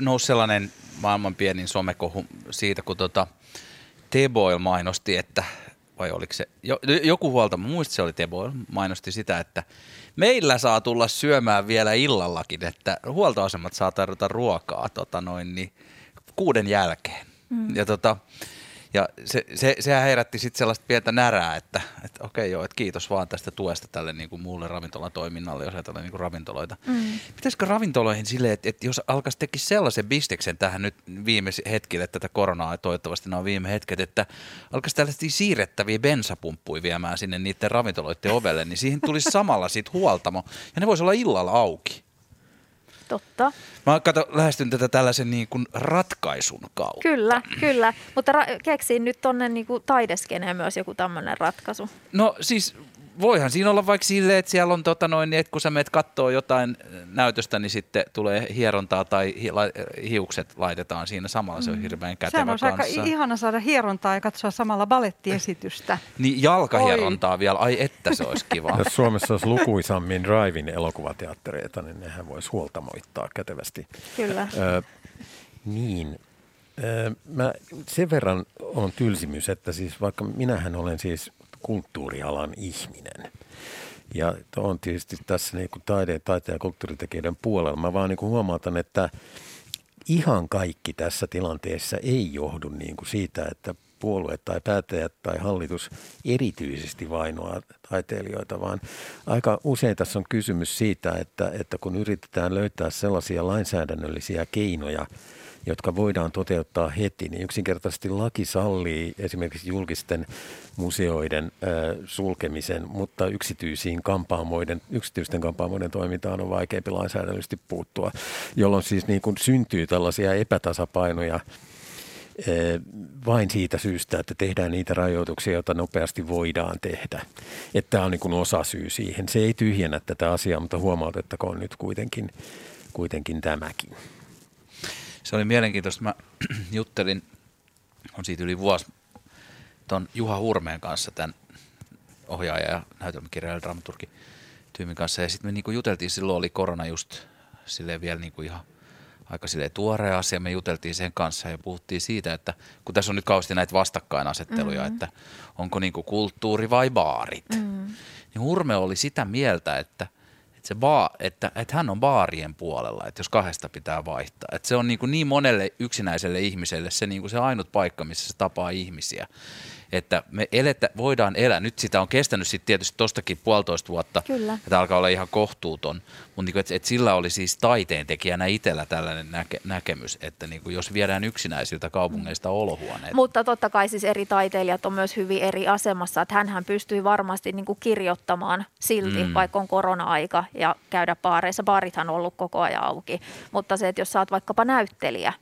nousi sellainen maailman pienin somekohu siitä, kun tota T-Boyle mainosti, että vai oliko se, joku huolta, mä muistin se oli T-Boyle, mainosti sitä, että meillä saa tulla syömään vielä illallakin, että huoltoasemat saa tarjota ruokaa tota noin, niin kuuden jälkeen. Mm. Ja tota, ja se, se, sehän herätti sitten sellaista pientä närää, että, että okei joo, että kiitos vaan tästä tuesta tälle niin kuin muulle ravintolatoiminnalle, jos ajatellaan niin kuin ravintoloita. Mm. Pitäisikö ravintoloihin silleen, että, että jos alkaisi teki sellaisen bisteksen tähän nyt viime hetkille tätä koronaa, toivottavasti nämä on viime hetket, että alkaisi tällaisia siirrettäviä bensapumppuja viemään sinne niiden ravintoloiden ovelle, niin siihen tulisi samalla sitten huoltamo ja ne voisi olla illalla auki. Totta. Mä kato, lähestyn tätä tällaisen niin kuin ratkaisun kautta. Kyllä, kyllä. Mutta ra- keksiin nyt tonne niin kuin taideskeneen myös joku tämmöinen ratkaisu. No siis voihan siinä olla vaikka silleen, että siellä on tota noin, niin että kun sä meet kattoo jotain näytöstä, niin sitten tulee hierontaa tai hi- la- hiukset laitetaan siinä samalla. Se on mm. hirveän kätevä Sehän olisi aika ihana saada hierontaa ja katsoa samalla balettiesitystä. Niin jalkahierontaa Oi. vielä. Ai että se olisi kiva. Jos Suomessa olisi lukuisammin drive-in elokuvateattereita, niin nehän voisi huoltamoittaa kätevästi. Kyllä. Ö, niin. Mä sen verran on tylsimys, että siis vaikka minähän olen siis kulttuurialan ihminen. Ja on tietysti tässä niin kuin taide, taiteen ja kulttuuritekijöiden puolella. Mä vaan niin kuin huomautan, että ihan kaikki tässä tilanteessa ei johdu niin kuin siitä, että puolue tai päättäjät tai hallitus erityisesti vainoa taiteilijoita, vaan aika usein tässä on kysymys siitä, että, että kun yritetään löytää sellaisia lainsäädännöllisiä keinoja – jotka voidaan toteuttaa heti, niin yksinkertaisesti laki sallii esimerkiksi julkisten museoiden sulkemisen, mutta yksityisiin kampaamoiden, yksityisten kampaamoiden toimintaan on vaikeampi lainsäädännöllisesti puuttua, jolloin siis niin kuin syntyy tällaisia epätasapainoja vain siitä syystä, että tehdään niitä rajoituksia, joita nopeasti voidaan tehdä. Että tämä on niin kuin osa syy siihen. Se ei tyhjennä tätä asiaa, mutta huomautettakoon nyt kuitenkin, kuitenkin tämäkin. Se oli mielenkiintoista. Mä juttelin, on siitä yli vuosi, tuon Juha Hurmeen kanssa, tämän ohjaaja ja näytelmäkirjailija dramaturgi tyymin kanssa. Ja sitten me niinku juteltiin, silloin oli korona just silleen vielä niinku ihan aika sille tuore asia. Me juteltiin sen kanssa ja puhuttiin siitä, että kun tässä on nyt kauheasti näitä vastakkainasetteluja, mm-hmm. että onko niinku kulttuuri vai baarit. Mm-hmm. Niin Hurme oli sitä mieltä, että, se baa, että, että hän on baarien puolella, että jos kahdesta pitää vaihtaa. Että se on niin, kuin niin monelle yksinäiselle ihmiselle se, niin kuin se ainut paikka, missä se tapaa ihmisiä että me eletä, voidaan elää. Nyt sitä on kestänyt sitten tietysti tostakin puolitoista vuotta, Kyllä. että alkaa olla ihan kohtuuton, mutta niin että et sillä oli siis taiteen tekijänä itsellä tällainen näke, näkemys, että niin kuin jos viedään yksinäisiltä kaupungeista mm. olohuoneet. Mutta totta kai siis eri taiteilijat on myös hyvin eri asemassa, että hänhän pystyy varmasti niin kuin kirjoittamaan silti, mm. vaikka on korona-aika ja käydä baareissa. Baarithan on ollut koko ajan auki, mutta se, että jos sä oot vaikkapa näyttelijä,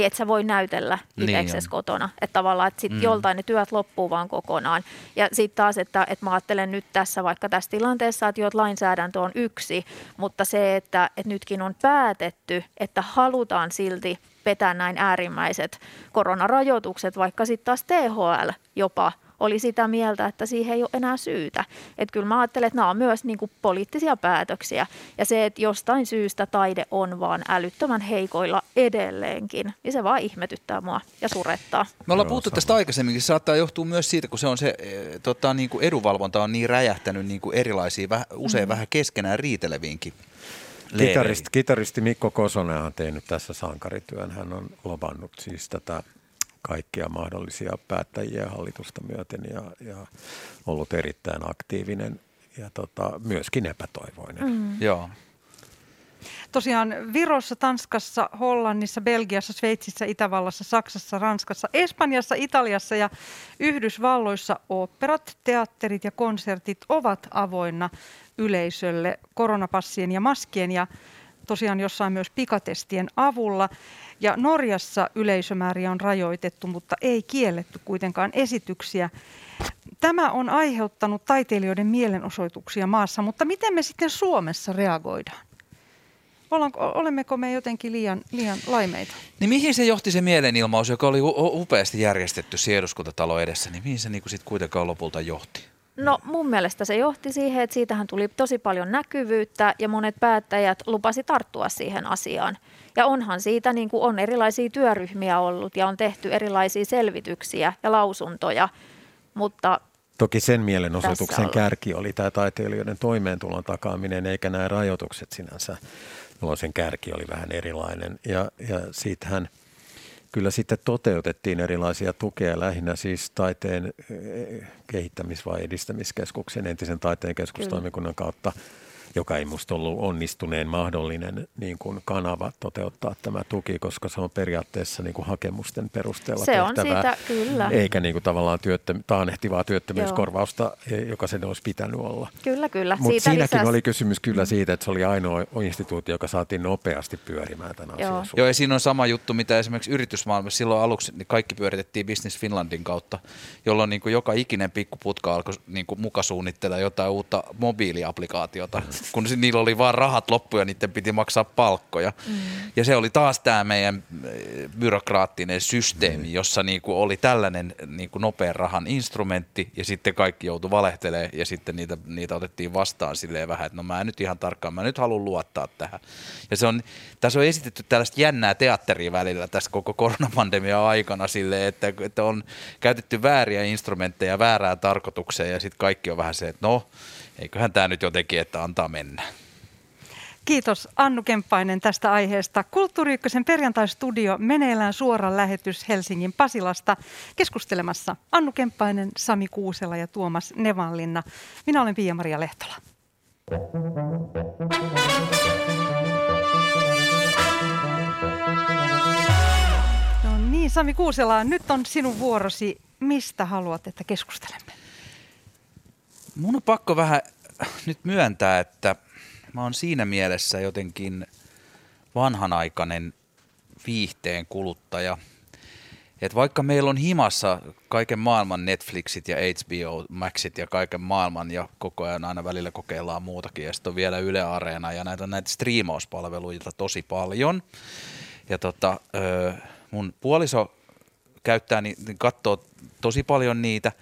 niin et sä voi näytellä Niin itseksesi on. kotona. Että tavallaan, että sitten Mm. joltain ne työt loppuu vaan kokonaan. Ja sitten taas, että, että mä ajattelen nyt tässä vaikka tässä tilanteessa, että jo että lainsäädäntö on yksi, mutta se, että, että nytkin on päätetty, että halutaan silti vetää näin äärimmäiset koronarajoitukset, vaikka sitten taas THL jopa oli sitä mieltä, että siihen ei ole enää syytä. Että kyllä mä ajattelen, että nämä on myös niin kuin poliittisia päätöksiä. Ja se, että jostain syystä taide on vaan älyttömän heikoilla edelleenkin, niin se vaan ihmetyttää mua ja surettaa. Me ollaan puhuttu tästä aikaisemminkin. Se saattaa johtua myös siitä, kun se on se, eh, tota, niin kuin edunvalvonta on niin räjähtänyt niin kuin erilaisiin, usein vähän keskenään riiteleviinkin. Kitaristi, kitaristi Mikko Kosonen on tehnyt tässä sankarityön. Hän on lobannut siis tätä kaikkia mahdollisia päättäjiä hallitusta myöten ja, ja ollut erittäin aktiivinen ja tota, myöskin epätoivoinen. Mm. Joo. Tosiaan Virossa, Tanskassa, Hollannissa, Belgiassa, Sveitsissä, Itävallassa, Saksassa, Ranskassa, Espanjassa, Italiassa ja Yhdysvalloissa oopperat, teatterit ja konsertit ovat avoinna yleisölle koronapassien ja maskien ja tosiaan jossain myös pikatestien avulla. Ja Norjassa yleisömääriä on rajoitettu, mutta ei kielletty kuitenkaan esityksiä. Tämä on aiheuttanut taiteilijoiden mielenosoituksia maassa, mutta miten me sitten Suomessa reagoidaan? Ollaanko, olemmeko me jotenkin liian, liian laimeita? Niin mihin se johti se mielenilmaus, joka oli upeasti järjestetty siellä eduskuntatalo edessä, niin mihin se niin sitten kuitenkaan lopulta johti? No mun mielestä se johti siihen, että siitähän tuli tosi paljon näkyvyyttä ja monet päättäjät lupasi tarttua siihen asiaan. Ja onhan siitä niin kuin on erilaisia työryhmiä ollut ja on tehty erilaisia selvityksiä ja lausuntoja, mutta Toki sen mielenosoituksen kärki oli tämä taiteilijoiden toimeentulon takaaminen, eikä nämä rajoitukset sinänsä, jolloin sen kärki oli vähän erilainen. Ja, ja siitähän kyllä sitten toteutettiin erilaisia tukea, lähinnä siis taiteen eh, kehittämis- vai edistämiskeskuksen, entisen taiteen keskustoimikunnan kautta, joka ei musta ollut onnistuneen mahdollinen niin kuin kanava toteuttaa tämä tuki, koska se on periaatteessa niin kuin hakemusten perusteella se on tehtävää siitä kyllä. eikä niin kuin tavallaan työttöm- taannehtivaa työttömyyskorvausta, e, joka sen olisi pitänyt olla. Kyllä, kyllä. Mutta Siitä siinäkin lisäsi- oli kysymys kyllä siitä, että se oli ainoa instituutio, joka saatiin nopeasti pyörimään tämän asian Joo. suhteen. Joo, ja siinä on sama juttu, mitä esimerkiksi yritysmaailmassa silloin aluksi niin kaikki pyöritettiin Business Finlandin kautta, jolloin niin kuin joka ikinen pikkuputka alkoi niin kuin muka suunnittella jotain uutta mobiiliaplikaatiota, kun niillä oli vaan rahat loppu ja niiden piti maksaa palkkoja. Mm. Ja se oli taas tämä meidän eh, byrokraattinen systeemi, jossa niin kuin oli tällainen niin kuin nopean rahan instrumentti ja sitten kaikki joutui valehtelemaan ja sitten niitä, niitä otettiin vastaan silleen vähän, että no mä en nyt ihan tarkkaan, mä nyt haluan luottaa tähän. Ja se on, tässä on esitetty tällaista jännää teatteria välillä tässä koko koronapandemian aikana silleen, että, että on käytetty vääriä instrumentteja väärään tarkoitukseen ja sitten kaikki on vähän se, että no, eiköhän tämä nyt jotenkin, että antaa mennä. Kiitos Annu Kemppainen tästä aiheesta. Kulttuuri Ykkösen perjantaistudio meneillään suora lähetys Helsingin Pasilasta. Keskustelemassa Annu Kemppainen, Sami Kuusela ja Tuomas Nevanlinna. Minä olen Pia-Maria Lehtola. No niin, Sami Kuusela, nyt on sinun vuorosi. Mistä haluat, että keskustelemme? Mun on pakko vähän nyt myöntää, että mä oon siinä mielessä jotenkin vanhanaikainen viihteen kuluttaja. Et vaikka meillä on himassa kaiken maailman Netflixit ja HBO Maxit ja kaiken maailman ja koko ajan aina välillä kokeillaan muutakin ja sitten on vielä Yle Areena ja näitä näitä striimauspalveluita tosi paljon. Ja tota, mun puoliso käyttää, niin katsoo tosi paljon niitä.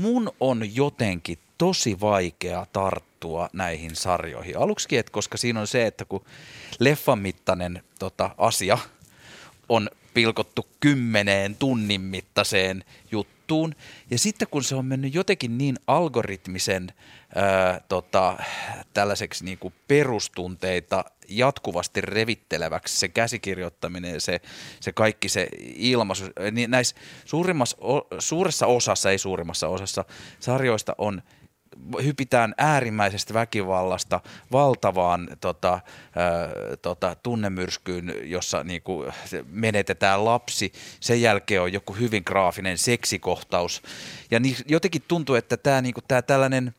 Mun on jotenkin tosi vaikea tarttua näihin sarjoihin. Aluksikin, että koska siinä on se, että kun leffan mittainen tota, asia on pilkottu kymmeneen tunnin mittaiseen juttuun, ja sitten kun se on mennyt jotenkin niin algoritmisen ää, tota, tällaiseksi niin kuin perustunteita jatkuvasti revitteleväksi se käsikirjoittaminen, se, se kaikki se ilmaisu, niin näissä suurimmassa, suuressa osassa, ei suurimmassa osassa sarjoista on hypitään äärimmäisestä väkivallasta valtavaan tota, ää, tota, tunnemyrskyyn, jossa niinku, se menetetään lapsi. Sen jälkeen on joku hyvin graafinen seksikohtaus. Ja niin, jotenkin tuntuu, että tämä niinku, tää tällainen,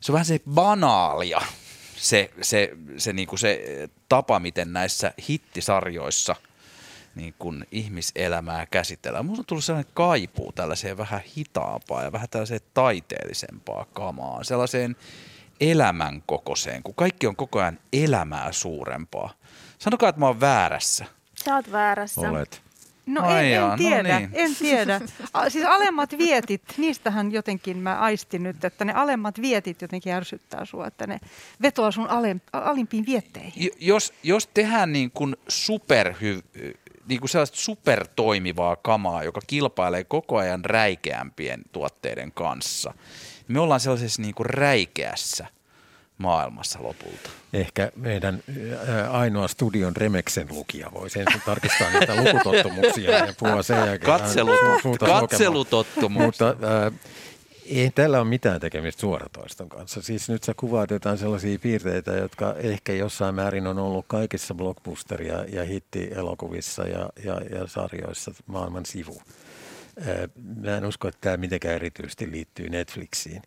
se on vähän se banaalia, se, se, se, niinku se tapa, miten näissä hittisarjoissa niin kuin ihmiselämää käsitellään. Minusta on tullut sellainen kaipuu tällaiseen vähän hitaampaa ja vähän tällaiseen taiteellisempaa kamaa, sellaiseen elämän kokoiseen, kun kaikki on koko ajan elämää suurempaa. Sanokaa, että mä oon väärässä. Sä oot väärässä. Olet. No Ai en, jaa, en no tiedä, niin. en tiedä. Siis alemmat vietit, niistähän jotenkin mä aistin nyt, että ne alemmat vietit jotenkin ärsyttää sua, että ne vetoaa sun alem, alimpiin vietteihin. Jos, jos tehdään niin kuin superhy, niin kuin sellaista supertoimivaa kamaa, joka kilpailee koko ajan räikeämpien tuotteiden kanssa, me ollaan sellaisessa niin kuin räikeässä maailmassa lopulta. Ehkä meidän ää, ainoa studion Remeksen lukija voi sen tarkistaa niitä lukutottumuksia ja puhua sen jälkeen. Katselut, katselutottumus. Mutta ää, ei tällä ole mitään tekemistä suoratoiston kanssa. Siis nyt sä kuvaat jotain sellaisia piirteitä, jotka ehkä jossain määrin on ollut kaikissa blockbuster- ja, ja hitti-elokuvissa ja, ja, ja sarjoissa maailman sivu. Ää, Mä en usko, että tämä mitenkään erityisesti liittyy Netflixiin.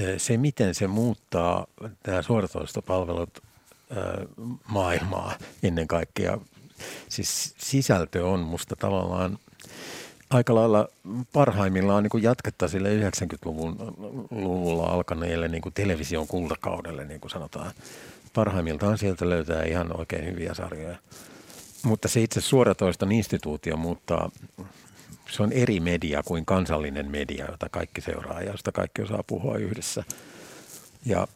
Ää, Se, miten se muuttaa nämä suoratoistopalvelut ää, maailmaa ennen kaikkea, siis sisältö on musta tavallaan aika lailla parhaimmillaan niin jatketta sille 90-luvun luvulla alkaneelle niin television kultakaudelle, niin kuin sanotaan. Parhaimmiltaan sieltä löytää ihan oikein hyviä sarjoja. Mutta se itse suoratoiston instituutio muuttaa, se on eri media kuin kansallinen media, jota kaikki seuraa ja josta kaikki osaa puhua yhdessä. Ja,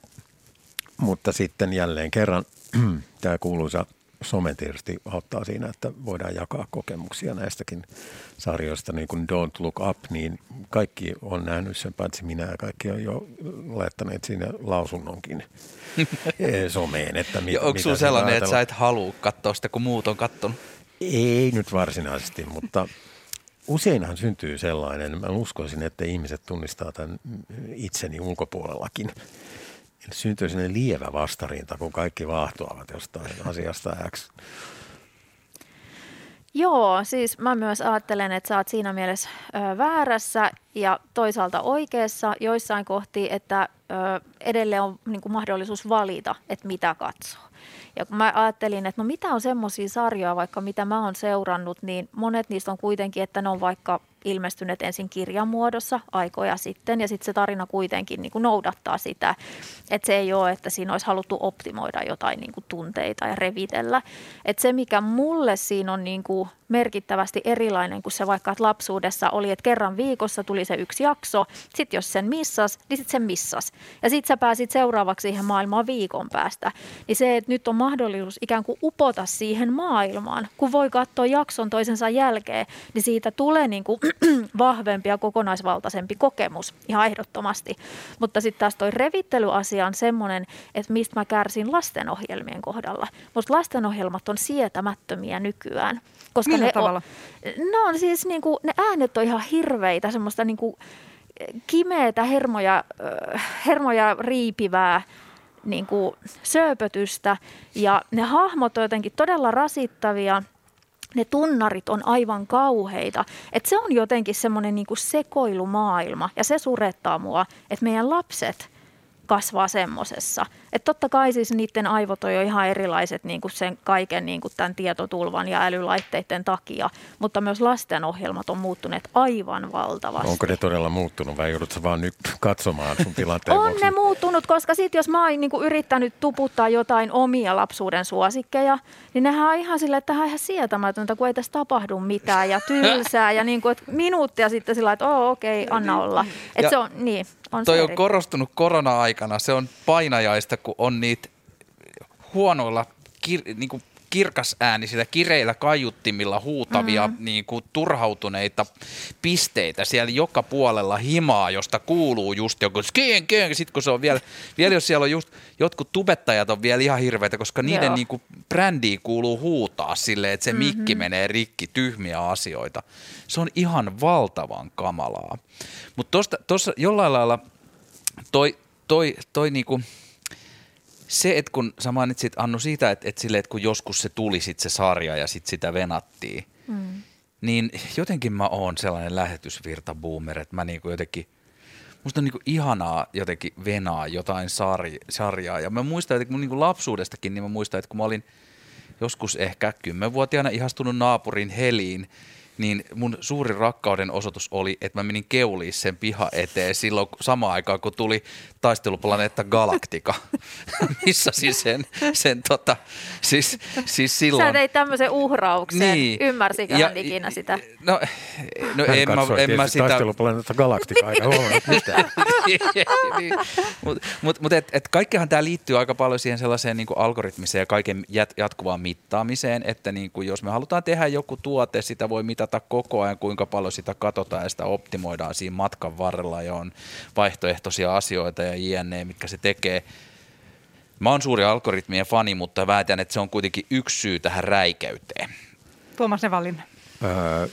mutta sitten jälleen kerran tämä kuuluisa some tietysti auttaa siinä, että voidaan jakaa kokemuksia näistäkin sarjoista, niin kuin Don't Look Up, niin kaikki on nähnyt sen, paitsi minä ja kaikki on jo laittaneet siinä lausunnonkin someen. Että mit, onko siitä sellainen, että sä et halua katsoa sitä, kun muut on kattonut? Ei nyt varsinaisesti, mutta useinhan syntyy sellainen, mä uskoisin, että ihmiset tunnistaa tämän itseni ulkopuolellakin. Syntyy sellainen lievä vastarinta, kun kaikki vaahtoavat jostain asiasta X. Joo, siis mä myös ajattelen, että sä oot siinä mielessä ö, väärässä ja toisaalta oikeassa joissain kohti, että ö, edelleen on niin kuin mahdollisuus valita, että mitä katsoo. Ja kun mä ajattelin, että no mitä on semmoisia sarjoja vaikka mitä mä oon seurannut, niin monet niistä on kuitenkin, että ne on vaikka ilmestyneet ensin kirjan muodossa aikoja sitten ja sitten se tarina kuitenkin niin kuin noudattaa sitä, että se ei ole, että siinä olisi haluttu optimoida jotain niin kuin tunteita ja revitellä. Että se, mikä mulle siinä on niin kuin merkittävästi erilainen kuin se vaikka, että lapsuudessa oli, että kerran viikossa tuli se yksi jakso, sitten jos sen missas, niin sitten sen missas. Ja sitten sä pääsit seuraavaksi siihen maailmaan viikon päästä. Niin se, että nyt on mahdollisuus ikään kuin upota siihen maailmaan, kun voi katsoa jakson toisensa jälkeen, niin siitä tulee niin kuin vahvempi ja kokonaisvaltaisempi kokemus ihan ehdottomasti. Mutta sitten taas toi revittelyasia on semmoinen, että mistä mä kärsin lastenohjelmien kohdalla. Musta lastenohjelmat on sietämättömiä nykyään. Koska Millä ne tavalla? On, no on siis niin kuin, ne äänet on ihan hirveitä, semmoista niin kuin kimeätä hermoja, äh, hermoja riipivää niin kuin sööpötystä ja ne hahmot on jotenkin todella rasittavia. Ne tunnarit on aivan kauheita. Et se on jotenkin semmoinen niin sekoilumaailma ja se surettaa mua, että meidän lapset kasvaa semmosessa. Että totta kai siis niiden aivot on jo ihan erilaiset niin kuin sen kaiken niin kuin tämän tietotulvan ja älylaitteiden takia, mutta myös lastenohjelmat on muuttuneet aivan valtavasti. Onko ne todella muuttunut vai joudutko vaan nyt katsomaan sun tilanteen On vuoksi? ne muuttunut, koska sitten jos mä oon niinku yrittänyt tuputtaa jotain omia lapsuuden suosikkeja, niin nehän on ihan silleen, että tähän on ihan sietämätöntä, kun ei tässä tapahdu mitään ja tylsää ja niinku, että minuuttia sitten sillä että okei, okay, anna olla. Ja Että se on, niin, on Toi on korostunut korona-aikana. Se on painajaista, kun on niitä huonoilla kir, niin kuin kirkasäänisillä, kireillä kaiuttimilla huutavia mm. niin kuin turhautuneita pisteitä siellä joka puolella himaa, josta kuuluu just joku skeen, skeen. Sitten kun se on vielä, vielä jos siellä on just, jotkut tubettajat on vielä ihan hirveitä, koska niiden Joo. niin kuin brändiin kuuluu huutaa silleen, että se mm-hmm. mikki menee rikki, tyhmiä asioita. Se on ihan valtavan kamalaa. Mutta tuossa jollain lailla toi, toi, toi niinku, se, että kun sä mainitsit Annu siitä, että, että, sille, että kun joskus se tuli sit se sarja ja sit sitä venattiin, mm. niin jotenkin mä oon sellainen lähetysvirta boomer, että mä niinku jotenkin, musta on niinku ihanaa jotenkin venaa jotain sarj- sarjaa. Ja mä muistan, että kun niinku lapsuudestakin, niin mä muistan, että kun mä olin joskus ehkä kymmenvuotiaana ihastunut naapurin Heliin, niin mun suurin rakkauden osoitus oli, että mä menin keuliin sen piha eteen silloin samaan aikaan, kun tuli taisteluplaneetta Galactica, missä siis sen, sen tota, siis, siis silloin... Sä teit tämmöisen uhrauksen. Niin. Ymmärsikö ja, hän ikinä sitä? No, no en, mä, en mä sitä... Taisteluplaneetta Galactica, aika huomannut mitään. niin, Mutta mut, mut et, et kaikkihan tämä liittyy aika paljon siihen sellaiseen niin algoritmiseen ja kaiken jat, jatkuvaan mittaamiseen, että niin kuin jos me halutaan tehdä joku tuote, sitä voi mitata koko ajan, kuinka paljon sitä katsotaan ja sitä optimoidaan siinä matkan varrella ja on vaihtoehtoisia asioita ja jne, mitkä se tekee. Mä oon suuri algoritmien fani, mutta väitän, että se on kuitenkin yksi syy tähän räikeyteen. Tuomas Nevallinen. Öö,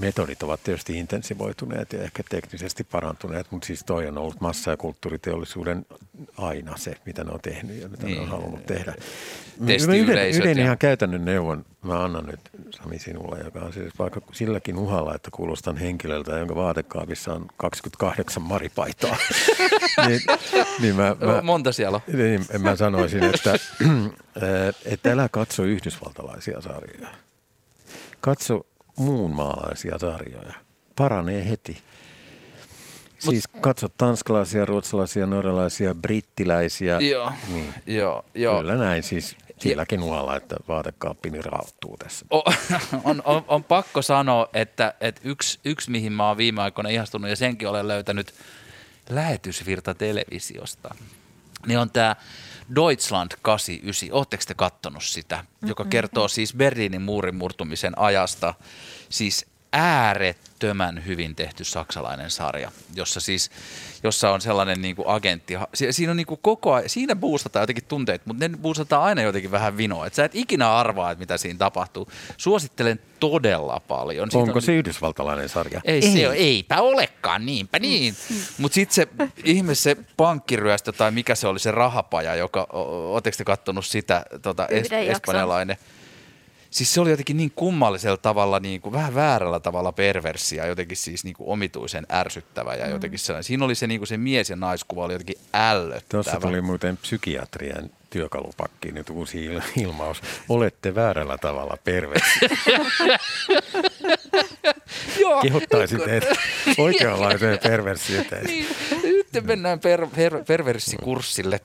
metodit ovat tietysti intensivoituneet ja ehkä teknisesti parantuneet, mutta siis toi on ollut massa- ja kulttuuriteollisuuden aina se, mitä ne on tehnyt ja mitä niin. ne on niin. halunnut tehdä. Yhden, yhden ja... ihan käytännön neuvon mä annan nyt Sami sinulle, joka on siis vaikka silläkin uhalla, että kuulostan henkilöltä, jonka vaatekaapissa on 28 maripaitaa. niin, niin mä, mä, Monta siellä on. Niin, mä sanoisin, että, että älä katso yhdysvaltalaisia sarjoja. Katso muun maalaisia sarjoja. Paranee heti. Siis katso tanskalaisia, ruotsalaisia, norjalaisia, brittiläisiä. Joo, niin. joo, joo. Kyllä näin siis silläkin ualla, että vaatekaappini rauttuu tässä. O, on, on, on pakko sanoa, että, että yksi, yksi, mihin mä oon viime aikoina ihastunut ja senkin olen löytänyt lähetysvirta televisiosta, niin on tämä Deutschland 89. Oletteko te kattonut sitä, joka kertoo siis Berliinin muurin murtumisen ajasta. Siis äärettömän hyvin tehty saksalainen sarja, jossa siis jossa on sellainen niin kuin agentti. Siinä on niin kuin koko ajan, siinä boostataan jotenkin tunteet, mutta ne boostataan aina jotenkin vähän vinoa. Että sä et ikinä arvaa, että mitä siinä tapahtuu. Suosittelen todella paljon. Siitä Onko on, se yhdysvaltalainen sarja? Ei, ei. Se ole, eipä olekaan, niinpä niin. Mutta sitten se ihme se pankkiryöstö tai mikä se oli se rahapaja, joka, ootteko te kattonut sitä, tota, es, espanjalainen? Siis se oli jotenkin niin kummallisella tavalla, niin kuin, vähän väärällä tavalla perversia, jotenkin siis niin kuin omituisen ärsyttävä ja mm. jotenkin sellainen. Siinä oli se, niin kuin se mies- ja naiskuva oli jotenkin ällöttävä. Tuossa tuli muuten psykiatrian työkalupakkiin nyt uusi ilmaus. Olette väärällä tavalla perversi. Kehottaisin teitä oikeanlaiseen perversiöteen. Niin, nyt mennään per, per, perversikurssille.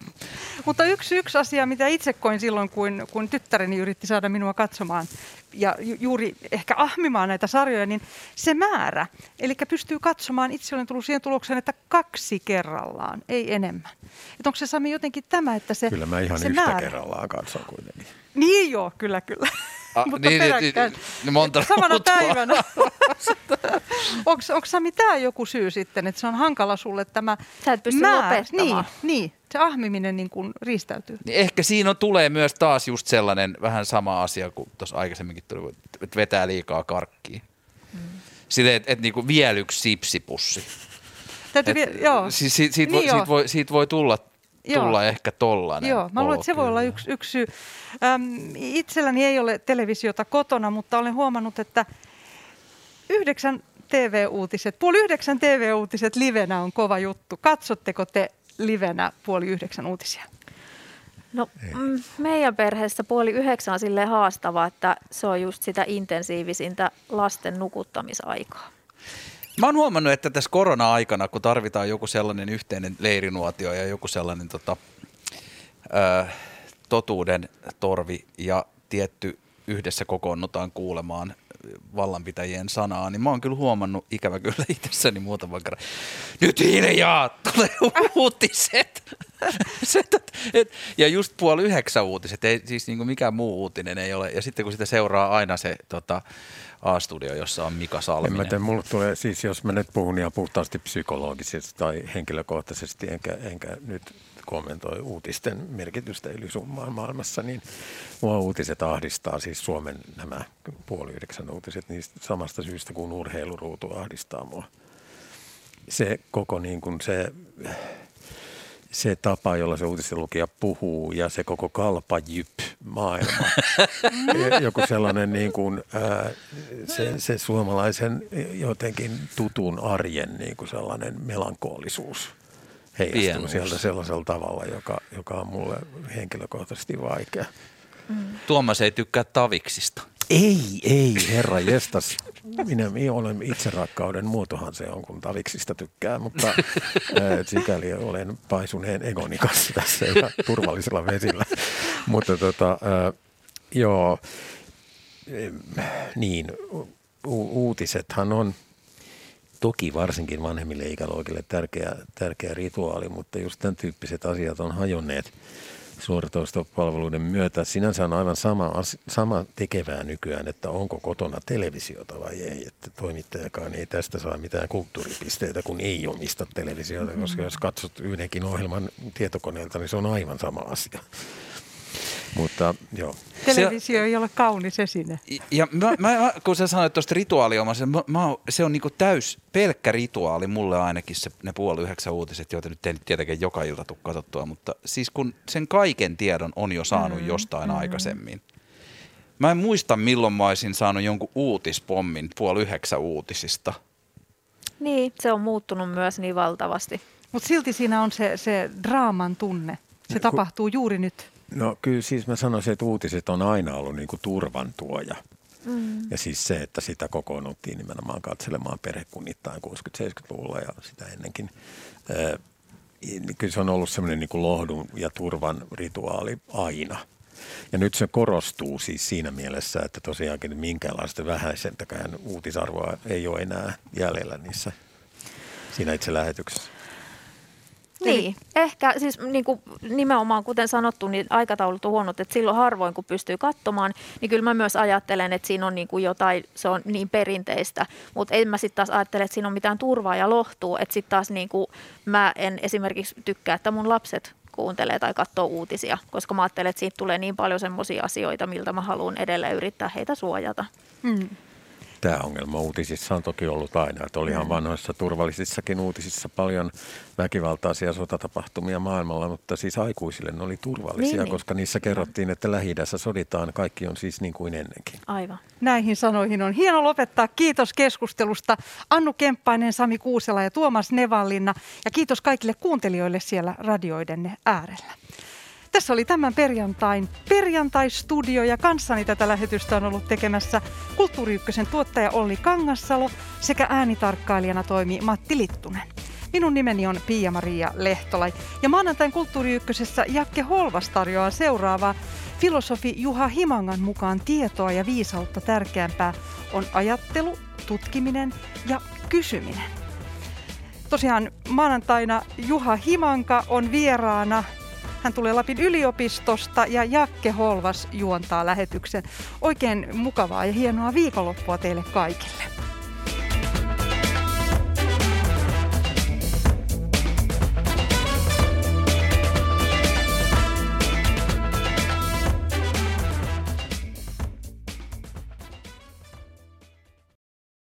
Mutta yksi, yksi asia, mitä itse koin silloin, kun, kun tyttäreni yritti saada minua katsomaan ja ju, juuri ehkä ahmimaan näitä sarjoja, niin se määrä. Eli pystyy katsomaan, itse olen tullut siihen tulokseen, että kaksi kerrallaan, ei enemmän. Että onko se Sami jotenkin tämä, että se Kyllä mä ihan se yhtä määrä. kerrallaan katson kuitenkin. Niin joo, kyllä kyllä. A, Mutta niin, niin, niin, niin, monta Samana ruutua. päivänä. onko Sami tämä joku syy sitten, että se on hankala sulle tämä Sä et pysty määrä. lopettamaan. Niin, niin, se ahmiminen niin kuin riistäytyy. Niin ehkä siinä on, tulee myös taas just sellainen vähän sama asia kuin tuossa aikaisemminkin tuli, että vetää liikaa karkkia. Mm. Silleen, että et, niinku vielä yksi sipsipussi. Täytyy vie, joo. Si, si, siitä, niin voi, siitä, voi, siitä voi tulla tulla Joo. ehkä tollainen. Joo, mä luulen, että se voi olla yksi, yksi syy. Ähm, itselläni ei ole televisiota kotona, mutta olen huomannut, että yhdeksän TV-uutiset, puoli yhdeksän TV-uutiset livenä on kova juttu. Katsotteko te livenä puoli yhdeksän uutisia? No mm, meidän perheessä puoli yhdeksän on silleen haastava, että se on just sitä intensiivisintä lasten nukuttamisaikaa. Mä oon huomannut, että tässä korona-aikana, kun tarvitaan joku sellainen yhteinen leirinuotio ja joku sellainen tota, ö, totuuden torvi ja tietty yhdessä kokoonnutaan kuulemaan vallanpitäjien sanaa, niin mä oon kyllä huomannut ikävä kyllä itsessäni muutaman kerran. Nyt hiljaa, tulee uutiset. ja just puoli yhdeksän uutiset, ei siis niin mikään muu uutinen ei ole. Ja sitten kun sitä seuraa aina se tota, A-studio, jossa on Mika Salminen. En mä tiedä, tulee, siis jos mä nyt puhun ihan puhtaasti psykologisesti tai henkilökohtaisesti, enkä, enkä nyt kommentoi uutisten merkitystä ylisummaan maailmassa, niin mua uutiset ahdistaa, siis Suomen nämä puoli yhdeksän uutiset, niistä samasta syystä kuin urheiluruutu ahdistaa mua. Se koko niin kuin se se tapa, jolla se uutisenlukija puhuu ja se koko kalpajyp maailma. Joku sellainen niin kuin, ää, se, se suomalaisen jotenkin tutun arjen niin kuin sellainen melankolisuus heijastuu Pienuus. sieltä sellaisella tavalla, joka, joka on mulle henkilökohtaisesti vaikea. Mm. Tuomas ei tykkää taviksista. Ei, ei, herra jestas. Minä, minä olen itse rakkauden muotohan se on, kun taviksista tykkää, mutta sikäli olen paisuneen egoni kanssa tässä ja turvallisella vesillä. mutta tota, joo, niin, u- uutisethan on toki varsinkin vanhemmille ikäluokille tärkeä, tärkeä rituaali, mutta just tämän tyyppiset asiat on hajonneet suoratoistopalveluiden myötä. Sinänsä on aivan sama, sama tekevää nykyään, että onko kotona televisiota vai ei. Että toimittajakaan ei tästä saa mitään kulttuuripisteitä, kun ei omista televisiota, koska jos katsot yhdenkin ohjelman tietokoneelta, niin se on aivan sama asia. Mutta joo. Televisio se, ei ole kaunis esine. Ja mä, mä, kun sä sanoit tuosta rituaaliomasta, mä, mä, se on niinku täys pelkkä rituaali mulle ainakin se, ne puoli yhdeksän uutiset, joita nyt ei tietenkään joka ilta tule katsottua, mutta siis kun sen kaiken tiedon on jo saanut mm, jostain mm. aikaisemmin. Mä en muista milloin mä olisin saanut jonkun uutispommin puoli yhdeksän uutisista. Niin, se on muuttunut myös niin valtavasti. Mutta silti siinä on se, se draaman tunne. Se tapahtuu juuri nyt. No kyllä siis mä sanoisin, että uutiset on aina ollut niin kuin turvan tuoja. Mm. Ja siis se, että sitä kokoonnuttiin nimenomaan katselemaan perhekunnittain 60-70-luvulla ja sitä ennenkin. Ee, niin kyllä se on ollut semmoinen niin kuin lohdun ja turvan rituaali aina. Ja nyt se korostuu siis siinä mielessä, että tosiaankin minkäänlaista vähäisentäkään uutisarvoa ei ole enää jäljellä niissä siinä itse lähetyksessä. Niin, ehkä siis niin kuin nimenomaan kuten sanottu, niin aikataulut on huonot, että silloin harvoin kun pystyy katsomaan, niin kyllä mä myös ajattelen, että siinä on niin kuin jotain, se on niin perinteistä, mutta en mä sitten taas ajattele, että siinä on mitään turvaa ja lohtua, että sitten taas niin kuin mä en esimerkiksi tykkää, että mun lapset kuuntelee tai katsoo uutisia, koska mä ajattelen, että siitä tulee niin paljon semmoisia asioita, miltä mä haluan edelleen yrittää heitä suojata. Hmm. Tämä ongelma uutisissa on toki ollut aina, että olihan mm. vanhoissa turvallisissakin uutisissa paljon väkivaltaisia sotatapahtumia maailmalla, mutta siis aikuisille ne oli turvallisia, niin, niin. koska niissä kerrottiin, että lähi soditaan, kaikki on siis niin kuin ennenkin. Aivan. Näihin sanoihin on hieno lopettaa. Kiitos keskustelusta Annu Kemppainen, Sami Kuusela ja Tuomas Nevallinna ja kiitos kaikille kuuntelijoille siellä radioidenne äärellä. Tässä oli tämän perjantain perjantai-studio ja kanssani tätä lähetystä on ollut tekemässä Kulttuuri Ykkösen tuottaja Olli Kangassalo sekä äänitarkkailijana toimi Matti Littunen. Minun nimeni on Pia-Maria Lehtola ja maanantain Kulttuuri Ykkösessä Jakke Holvas tarjoaa seuraavaa. Filosofi Juha Himangan mukaan tietoa ja viisautta tärkeämpää on ajattelu, tutkiminen ja kysyminen. Tosiaan maanantaina Juha Himanka on vieraana hän tulee Lapin yliopistosta ja Jakke Holvas juontaa lähetyksen. Oikein mukavaa ja hienoa viikonloppua teille kaikille.